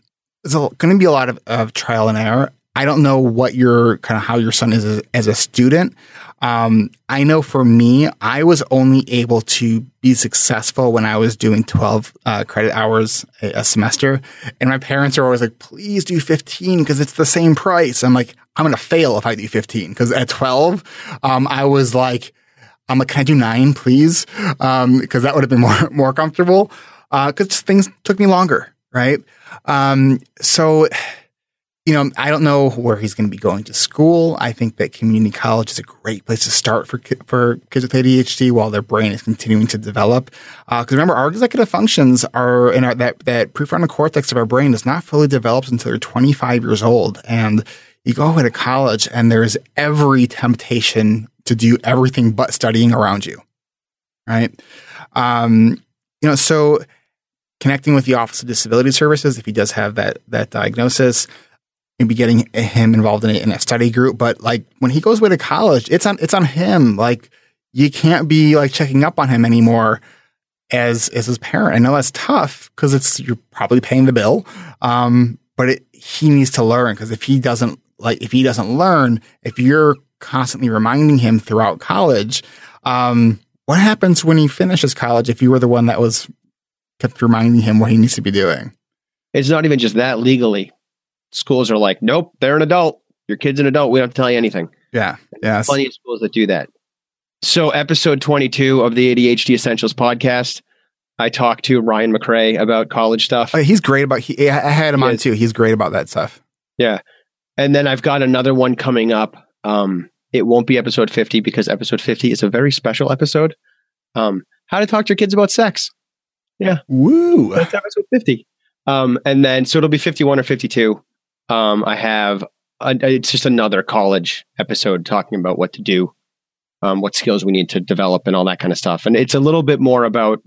[SPEAKER 1] there's going to be a lot of, of trial and error. I don't know what your kind of how your son is as, as a student. Um, I know for me, I was only able to be successful when I was doing 12 uh, credit hours a, a, semester. And my parents are always like, please do 15 because it's the same price. I'm like, I'm going to fail if I do 15 because at 12, um, I was like, I'm like, can I do nine, please? Um, because that would have been more more comfortable. Because uh, things took me longer, right? Um, so, you know, I don't know where he's going to be going to school. I think that community college is a great place to start for for kids with ADHD while their brain is continuing to develop. Because uh, remember, our executive functions are in our that that prefrontal cortex of our brain is not fully developed until they're 25 years old, and you go away to college and there's every temptation to do everything but studying around you. Right. Um, you know, so connecting with the Office of Disability Services if he does have that that diagnosis, maybe getting him involved in a, in a study group. But like when he goes away to college, it's on it's on him. Like you can't be like checking up on him anymore as as his parent. I know that's tough because it's you're probably paying the bill, um, but it, he needs to learn because if he doesn't like if he doesn't learn, if you're constantly reminding him throughout college, um, what happens when he finishes college if you were the one that was kept reminding him what he needs to be doing?
[SPEAKER 3] It's not even just that legally. Schools are like, nope, they're an adult. Your kid's an adult. We don't have to tell you anything.
[SPEAKER 1] Yeah. Yeah.
[SPEAKER 3] Plenty of schools that do that. So, episode 22 of the ADHD Essentials podcast, I talked to Ryan McRae about college stuff.
[SPEAKER 1] Oh, he's great about. He, I had him he on is. too. He's great about that stuff.
[SPEAKER 3] Yeah, and then I've got another one coming up. Um, it won't be episode 50 because episode 50 is a very special episode. Um, how to talk to your kids about sex. Yeah.
[SPEAKER 1] Woo.
[SPEAKER 3] That's episode 50. Um, and then, so it'll be 51 or 52. Um, I have, a, it's just another college episode talking about what to do, um, what skills we need to develop and all that kind of stuff. And it's a little bit more about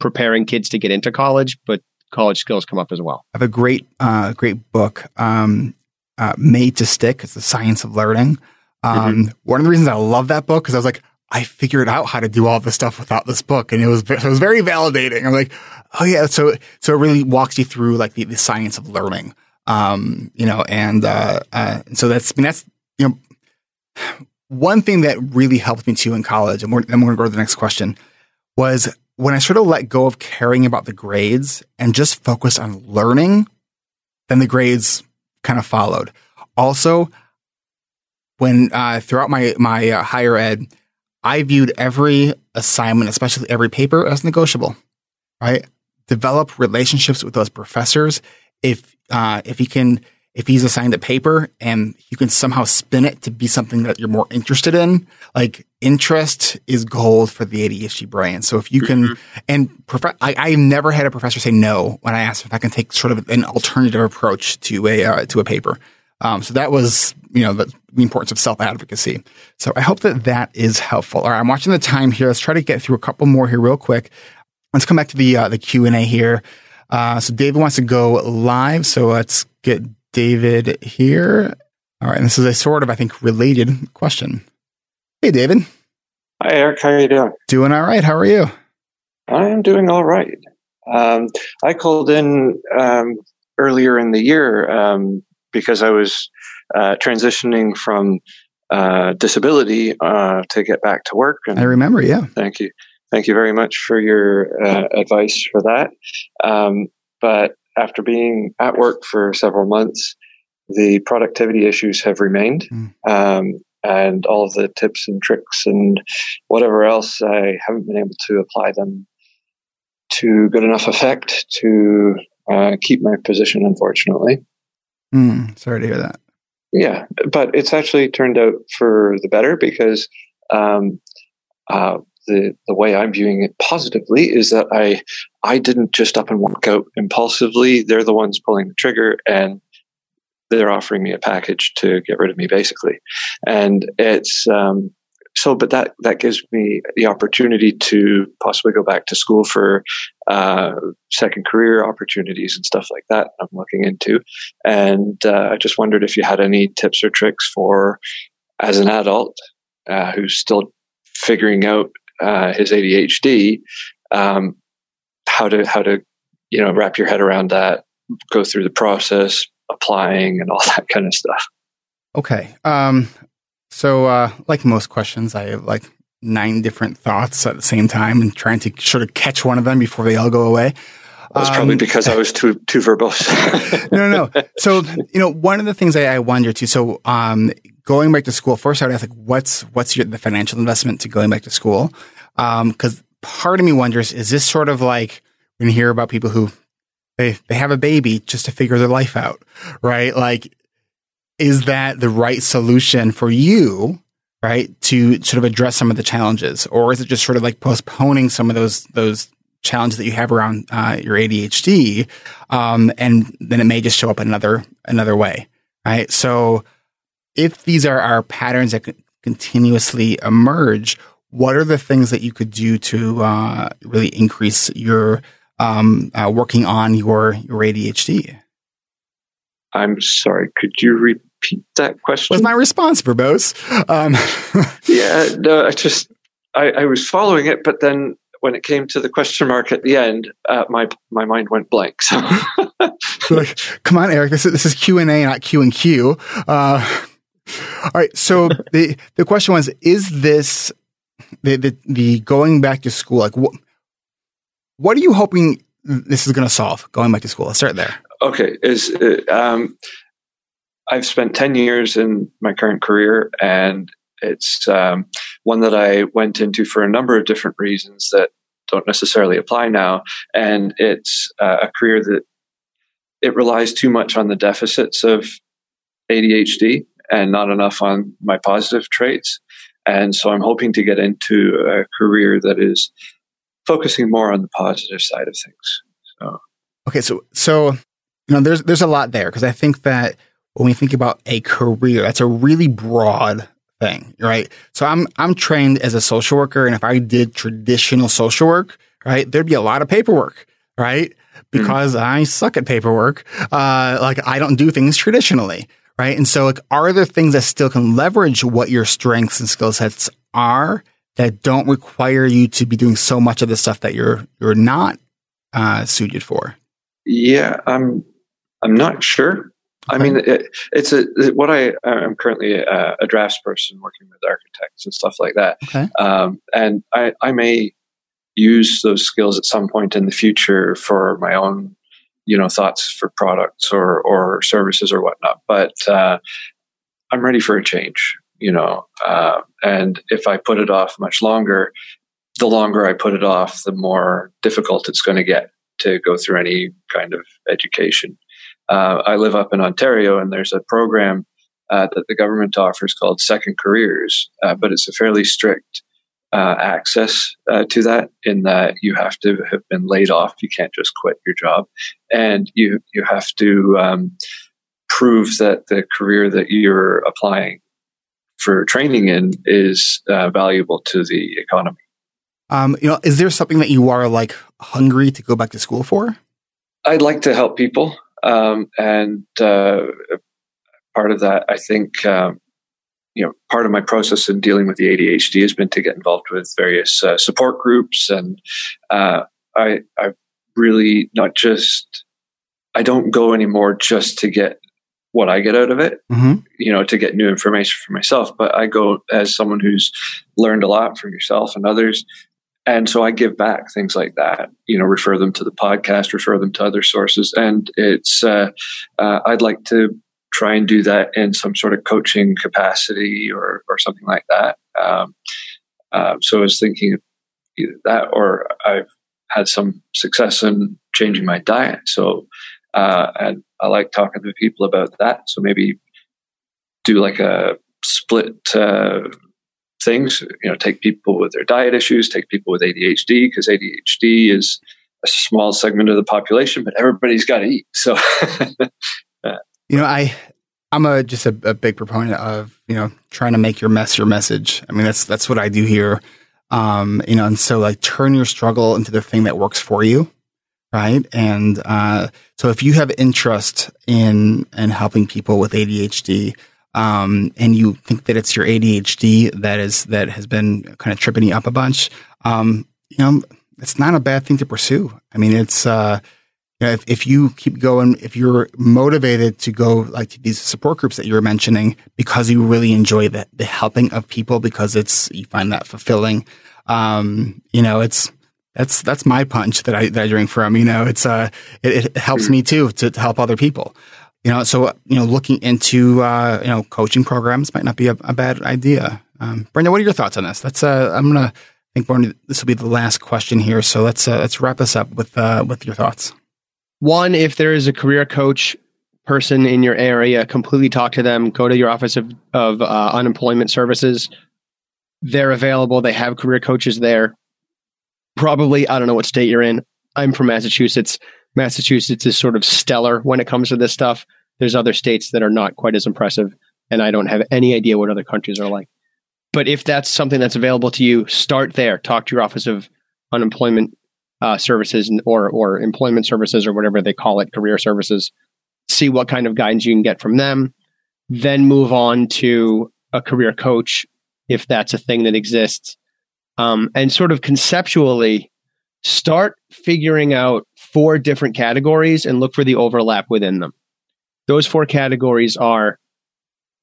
[SPEAKER 3] preparing kids to get into college, but college skills come up as well.
[SPEAKER 1] I have a great, uh, great book, um, uh, Make It Stick. It's the science of learning. Um, mm-hmm. One of the reasons I love that book because I was like, I figured out how to do all this stuff without this book, and it was it was very validating. I'm like, oh yeah, so so it really walks you through like the, the science of learning, um, you know, and uh, uh, so that's I mean, that's you know one thing that really helped me too in college, and we're, I'm going to go to the next question, was when I sort of let go of caring about the grades and just focused on learning, then the grades kind of followed. Also, when uh, throughout my my uh, higher ed, I viewed every assignment, especially every paper, as negotiable. Right, develop relationships with those professors. If uh, if you can, if he's assigned a paper and you can somehow spin it to be something that you're more interested in, like interest is gold for the ADHD brain. So if you can, mm-hmm. and prof- I, I've never had a professor say no when I asked if I can take sort of an alternative approach to a uh, to a paper. Um, so that was, you know, the, the importance of self advocacy. So I hope that that is helpful. All right, I'm watching the time here. Let's try to get through a couple more here real quick. Let's come back to the uh, the Q and A here. Uh, so David wants to go live. So let's get David here. All right, and this is a sort of, I think, related question. Hey, David.
[SPEAKER 7] Hi, Eric. How are you doing?
[SPEAKER 1] Doing all right. How are you?
[SPEAKER 7] I am doing all right. Um, I called in um, earlier in the year um, because I was uh, transitioning from uh, disability uh, to get back to work.
[SPEAKER 1] And I remember, yeah.
[SPEAKER 7] Thank you. Thank you very much for your uh, advice for that. Um, but after being at work for several months, the productivity issues have remained. Mm. Um, and all of the tips and tricks and whatever else, I haven't been able to apply them to good enough effect to uh, keep my position, unfortunately.
[SPEAKER 1] Mm, sorry to hear that.
[SPEAKER 7] Yeah, but it's actually turned out for the better because um, uh, the the way I'm viewing it positively is that I I didn't just up and walk out impulsively. They're the ones pulling the trigger, and they're offering me a package to get rid of me, basically. And it's um, so, but that that gives me the opportunity to possibly go back to school for uh, second career opportunities and stuff like that. I'm looking into, and uh, I just wondered if you had any tips or tricks for as an adult uh, who's still figuring out uh, his ADHD, um, how to how to you know wrap your head around that, go through the process, applying, and all that kind of stuff.
[SPEAKER 1] Okay. Um, so, uh, like most questions, I have like nine different thoughts at the same time and trying to sort of catch one of them before they all go away.
[SPEAKER 7] That's um, probably because I was too too verbose.
[SPEAKER 1] no, no, no. So, you know, one of the things I, I wonder too. So, um, going back to school, first I would ask like, what's what's your, the financial investment to going back to school? Because um, part of me wonders, is this sort of like when you hear about people who they they have a baby just to figure their life out, right? Like, is that the right solution for you? Right to sort of address some of the challenges, or is it just sort of like postponing some of those those challenges that you have around uh, your ADHD, um, and then it may just show up another another way, right? So if these are our patterns that continuously emerge, what are the things that you could do to uh, really increase your um, uh, working on your your ADHD?
[SPEAKER 7] I'm sorry. Could you repeat that question?
[SPEAKER 1] Was my response verbose? Um.
[SPEAKER 7] yeah, no. I just I, I, was following it, but then when it came to the question mark at the end, uh, my my mind went blank. So,
[SPEAKER 1] like, come on, Eric. This is this is Q and A, not Q and Q. Uh, all right. So the the question was: Is this the the, the going back to school? Like, what what are you hoping this is going to solve? Going back to school. Let's start there.
[SPEAKER 7] Okay. Is uh, um, I've spent ten years in my current career, and it's um, one that I went into for a number of different reasons that don't necessarily apply now, and it's uh, a career that it relies too much on the deficits of ADHD and not enough on my positive traits. And so I'm hoping to get into a career that is focusing more on the positive side of things. So,
[SPEAKER 1] okay, so so you know, there's there's a lot there because I think that when we think about a career, that's a really broad thing, right? So I'm I'm trained as a social worker, and if I did traditional social work, right, there'd be a lot of paperwork, right? Mm-hmm. Because mm-hmm. I suck at paperwork. Uh, like I don't do things traditionally right? And so, like, are there things that still can leverage what your strengths and skill sets are that don't require you to be doing so much of the stuff that you're you're not uh, suited for?
[SPEAKER 7] Yeah, I'm I'm not sure. I mean, it, it's a what I I'm currently a, a drafts person working with architects and stuff like that. Okay. Um, and I I may use those skills at some point in the future for my own you know thoughts for products or or services or whatnot. But uh, I'm ready for a change, you know. Uh, and if I put it off much longer, the longer I put it off, the more difficult it's going to get to go through any kind of education. Uh, I live up in Ontario, and there's a program uh, that the government offers called Second Careers, uh, but it's a fairly strict uh, access uh, to that in that you have to have been laid off. You can't just quit your job, and you you have to um, prove that the career that you're applying for training in is uh, valuable to the economy.
[SPEAKER 1] Um, you know, is there something that you are like hungry to go back to school for?
[SPEAKER 7] I'd like to help people, um, and uh, part of that, I think, um, you know, part of my process in dealing with the ADHD has been to get involved with various uh, support groups, and uh, I, I really not just I don't go anymore just to get what I get out of it, mm-hmm. you know, to get new information for myself, but I go as someone who's learned a lot from yourself and others. And so I give back things like that, you know, refer them to the podcast, refer them to other sources. And it's, uh, uh, I'd like to try and do that in some sort of coaching capacity or, or something like that. Um, uh, so I was thinking either that or I've had some success in changing my diet. So uh, and I like talking to people about that. So maybe do like a split uh, things. You know, take people with their diet issues, take people with ADHD because ADHD is a small segment of the population, but everybody's got to eat. So,
[SPEAKER 1] you know, I I'm a just a, a, big proponent of you know trying to make your mess your message. I mean, that's that's what I do here. Um, you know, and so like turn your struggle into the thing that works for you, right? And uh, so if you have interest in in helping people with ADHD, um, and you think that it's your ADHD that is that has been kind of tripping you up a bunch, um, you know, it's not a bad thing to pursue. I mean, it's uh, you know, if if you keep going, if you're motivated to go like to these support groups that you were mentioning because you really enjoy the the helping of people because it's you find that fulfilling. Um, you know, it's that's that's my punch that I that I drink from. You know, it's uh, it, it helps me too to, to help other people. You know, so you know, looking into uh, you know coaching programs might not be a, a bad idea. Um, Brendan, what are your thoughts on this? That's uh, I'm gonna I think Brendan, this will be the last question here. So let's uh, let's wrap us up with uh, with your thoughts.
[SPEAKER 3] One, if there is a career coach person in your area, completely talk to them. Go to your office of of uh, unemployment services. They're available. They have career coaches there. Probably, I don't know what state you're in. I'm from Massachusetts. Massachusetts is sort of stellar when it comes to this stuff. There's other states that are not quite as impressive, and I don't have any idea what other countries are like. But if that's something that's available to you, start there. Talk to your Office of Unemployment uh, Services or or Employment Services or whatever they call it, career services. See what kind of guidance you can get from them. Then move on to a career coach if that's a thing that exists, um, and sort of conceptually start figuring out four different categories and look for the overlap within them. Those four categories are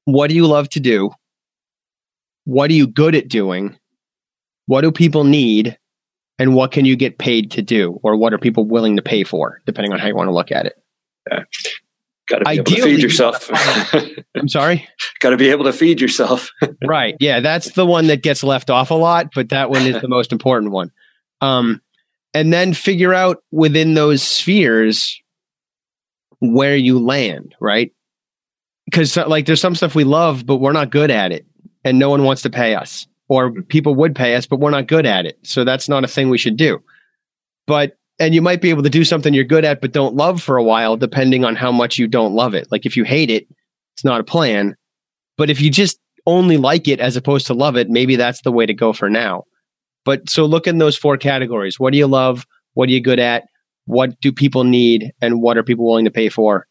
[SPEAKER 3] what do you love to do? What are you good at doing? What do people need? And what can you get paid to do? Or what are people willing to pay for, depending on how you want to look at it?
[SPEAKER 7] Yeah. Got to be Ideally, able to feed yourself.
[SPEAKER 3] I'm sorry?
[SPEAKER 7] Got to be able to feed yourself.
[SPEAKER 3] right. Yeah. That's the one that gets left off a lot, but that one is the most important one. Um, and then figure out within those spheres where you land, right? Because like there's some stuff we love, but we're not good at it, and no one wants to pay us, or mm-hmm. people would pay us, but we're not good at it. So that's not a thing we should do. But and you might be able to do something you're good at but don't love for a while, depending on how much you don't love it. Like if you hate it, it's not a plan. But if you just only like it as opposed to love it, maybe that's the way to go for now. But so look in those four categories. What do you love? What are you good at? What do people need? And what are people willing to pay for?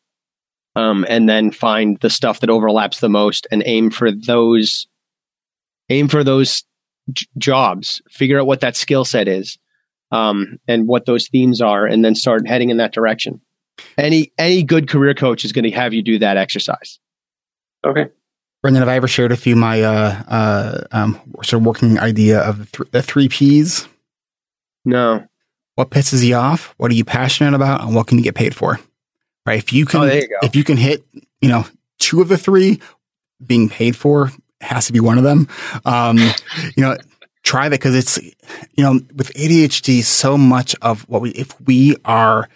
[SPEAKER 3] Um, and then find the stuff that overlaps the most and aim for those, aim for those j- jobs, figure out what that skill set is, um, and what those themes are, and then start heading in that direction. Any, any good career coach is going to have you do that exercise.
[SPEAKER 7] Okay.
[SPEAKER 1] Brendan, have I ever shared with you my uh, uh, um, sort of working idea of the, th- the three P's?
[SPEAKER 3] No.
[SPEAKER 1] What pisses you off? What are you passionate about? And what can you get paid for? Right. If you can, oh, you if you can hit, you know, two of the three, being paid for has to be one of them. Um, you know, try that because it's, you know, with ADHD, so much of what we, if we are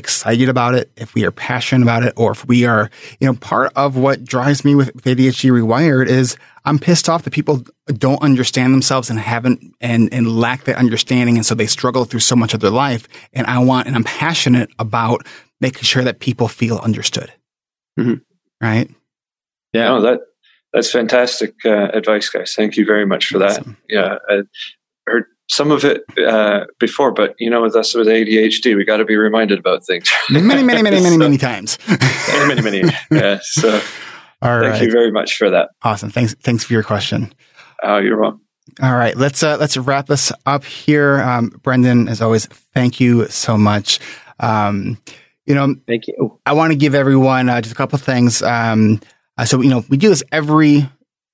[SPEAKER 1] excited about it, if we are passionate about it, or if we are, you know, part of what drives me with, with ADHD Rewired is I'm pissed off that people don't understand themselves and haven't and and lack that understanding, and so they struggle through so much of their life. And I want and I'm passionate about making sure that people feel understood. Mm-hmm. Right?
[SPEAKER 7] Yeah, no, that that's fantastic uh, advice, guys. Thank you very much for that. Yeah, I heard some of it uh, before, but you know, with us with ADHD, we got to be reminded about things.
[SPEAKER 1] many, many, many, many, so, many times.
[SPEAKER 7] many, many, many. Yeah. So, all thank right. you very much for that.
[SPEAKER 1] Awesome. Thanks. Thanks for your question.
[SPEAKER 7] Oh, you're welcome.
[SPEAKER 1] All right, let's uh, let's wrap this up here. Um, Brendan, as always, thank you so much. Um, you know,
[SPEAKER 3] thank you.
[SPEAKER 1] I want to give everyone uh, just a couple things. Um, uh, so you know, we do this every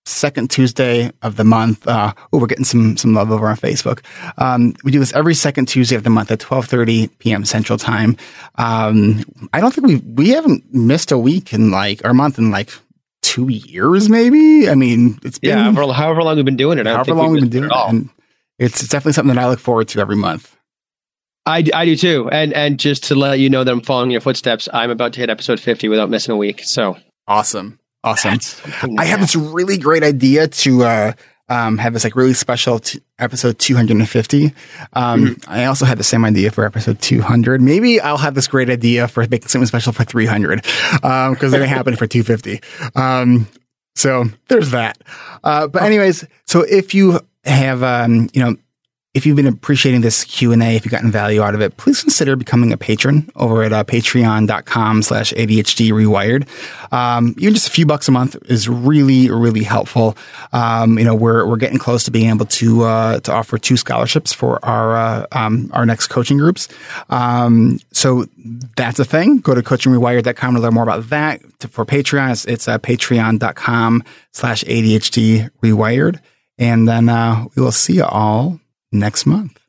[SPEAKER 1] second Tuesday of the month. Uh, oh, we're getting some some love over on Facebook. Um, we do this every second Tuesday of the month at twelve thirty p.m. Central Time. Um, I don't think we we haven't missed a week in like our month in like two years, maybe. I mean, it's been
[SPEAKER 3] yeah, however, however long we've been doing it.
[SPEAKER 1] however long we've been doing it, and it's, it's definitely something that I look forward to every month.
[SPEAKER 3] I, I do too. And and just to let you know that I'm following your footsteps, I'm about to hit episode 50 without missing a week. So
[SPEAKER 8] awesome. Awesome. I have this really great idea to uh, um, have this like really special t- episode 250. Um, mm-hmm. I also had the same idea for episode 200. Maybe I'll have this great idea for making something special for 300 because um, they're gonna happen for 250. Um, so there's that. Uh, but anyways, so if you have, um, you know, if you've been appreciating this Q&A, if you've gotten value out of it, please consider becoming a patron over at uh, patreon.com slash ADHD rewired. Um, even just a few bucks a month is really, really helpful. Um, you know, we're, we're getting close to being able to, uh, to offer two scholarships for our, uh, um, our next coaching groups. Um, so that's a thing. Go to coachingrewired.com to learn more about that. For Patreon, it's, it's uh, patreon.com slash ADHD rewired. And then, uh, we will see you all next month.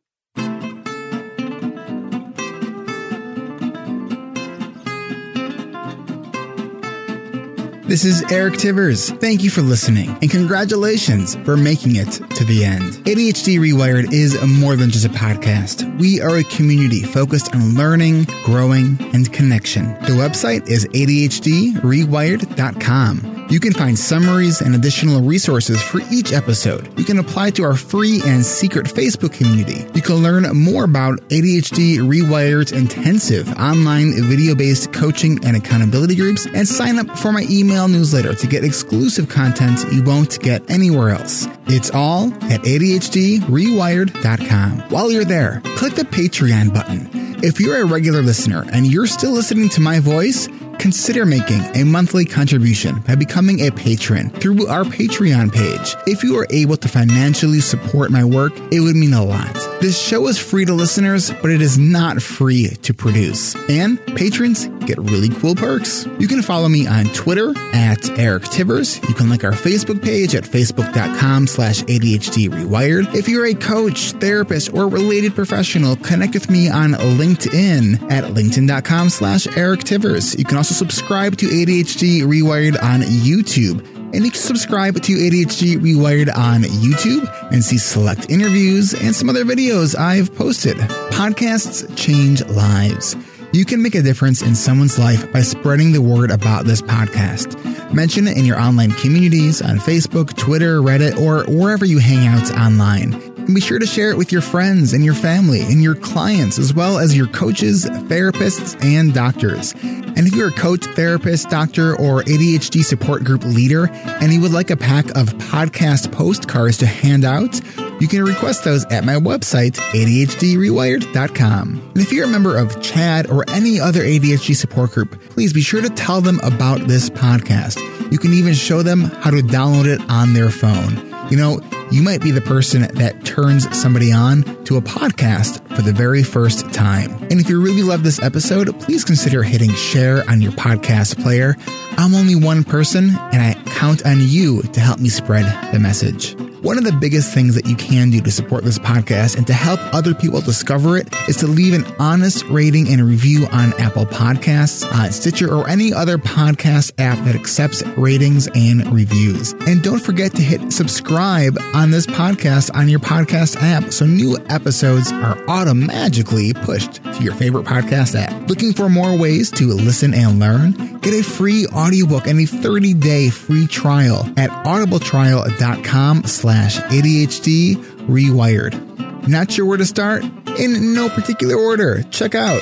[SPEAKER 1] This is Eric Tivers. Thank you for listening and congratulations for making it to the end. ADHD Rewired is more than just a podcast. We are a community focused on learning, growing, and connection. The website is ADHDrewired.com. You can find summaries and additional resources for each episode. You can apply to our free and secret Facebook community. You can learn more about ADHD Rewired's intensive online video based coaching and accountability groups and sign up for my email newsletter to get exclusive content you won't get anywhere else. It's all at ADHDrewired.com. While you're there, click the Patreon button. If you're a regular listener and you're still listening to my voice, consider making a monthly contribution by becoming a patron through our Patreon page. If you are able to financially support my work, it would mean a lot. This show is free to listeners, but it is not free to produce. And patrons get really cool perks. You can follow me on Twitter at Eric Tivers. You can like our Facebook page at facebook.com slash ADHD Rewired. If you're a coach, therapist, or related professional, connect with me on LinkedIn at linkedin.com slash Eric Tivers. You can also also subscribe to ADHD Rewired on YouTube. And you can subscribe to ADHD Rewired on YouTube and see select interviews and some other videos I've posted. Podcasts change lives. You can make a difference in someone's life by spreading the word about this podcast. Mention it in your online communities on Facebook, Twitter, Reddit, or wherever you hang out online. And be sure to share it with your friends and your family and your clients, as well as your coaches, therapists, and doctors. And if you're a coach, therapist, doctor, or ADHD support group leader, and you would like a pack of podcast postcards to hand out, you can request those at my website, ADHDrewired.com. And if you're a member of CHADD or any other ADHD support group, please be sure to tell them about this podcast. You can even show them how to download it on their phone. You know, you might be the person that turns somebody on to a podcast for the very first time. And if you really love this episode, please consider hitting share on your podcast player. I'm only one person, and I count on you to help me spread the message. One of the biggest things that you can do to support this podcast and to help other people discover it is to leave an honest rating and review on Apple Podcasts, on Stitcher, or any other podcast app that accepts ratings and reviews. And don't forget to hit subscribe on this podcast on your podcast app so new episodes are automatically pushed to your favorite podcast app. Looking for more ways to listen and learn? Get a free audiobook and a 30-day free trial at audibletrial.com slash ADHD rewired. Not sure where to start? In no particular order. Check out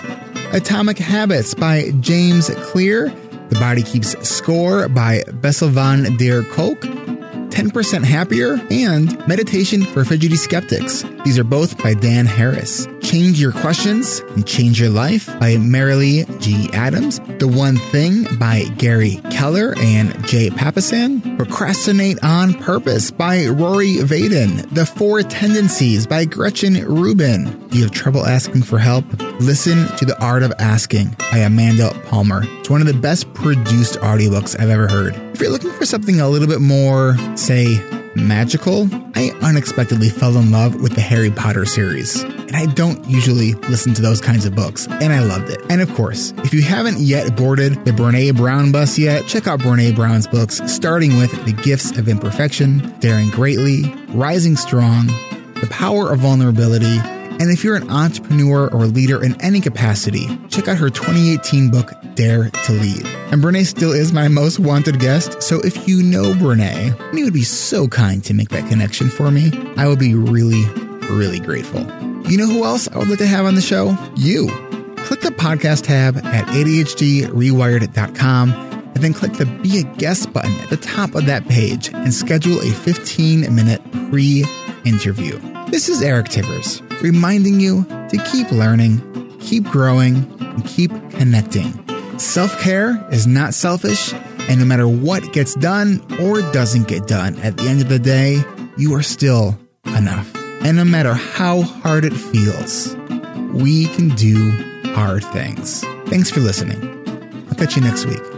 [SPEAKER 1] Atomic Habits by James Clear, The Body Keeps Score by Bessel van der Kolk, 10% Happier, and Meditation for Fidgety Skeptics. These are both by Dan Harris. Change Your Questions and Change Your Life by Marilee G. Adams. The One Thing by Gary Keller and Jay Papasan. Procrastinate on Purpose by Rory Vaden. The Four Tendencies by Gretchen Rubin. Do you have trouble asking for help? Listen to The Art of Asking by Amanda Palmer. It's one of the best produced audiobooks I've ever heard. If you're looking for something a little bit more, say, magical, I unexpectedly fell in love with the Harry Potter series. And I don't usually listen to those kinds of books, and I loved it. And of course, if you haven't yet boarded the Brene Brown bus yet, check out Brene Brown's books, starting with The Gifts of Imperfection, Daring Greatly, Rising Strong, The Power of Vulnerability, And if you're an entrepreneur or leader in any capacity, check out her 2018 book, Dare to Lead. And Brene still is my most wanted guest, so if you know Brene, and you would be so kind to make that connection for me, I would be really, really grateful. You know who else I would like to have on the show? You. Click the podcast tab at ADHDrewired.com and then click the Be a Guest button at the top of that page and schedule a 15 minute pre interview. This is Eric Tivers reminding you to keep learning, keep growing, and keep connecting. Self care is not selfish, and no matter what gets done or doesn't get done, at the end of the day, you are still enough. And no matter how hard it feels, we can do hard things. Thanks for listening. I'll catch you next week.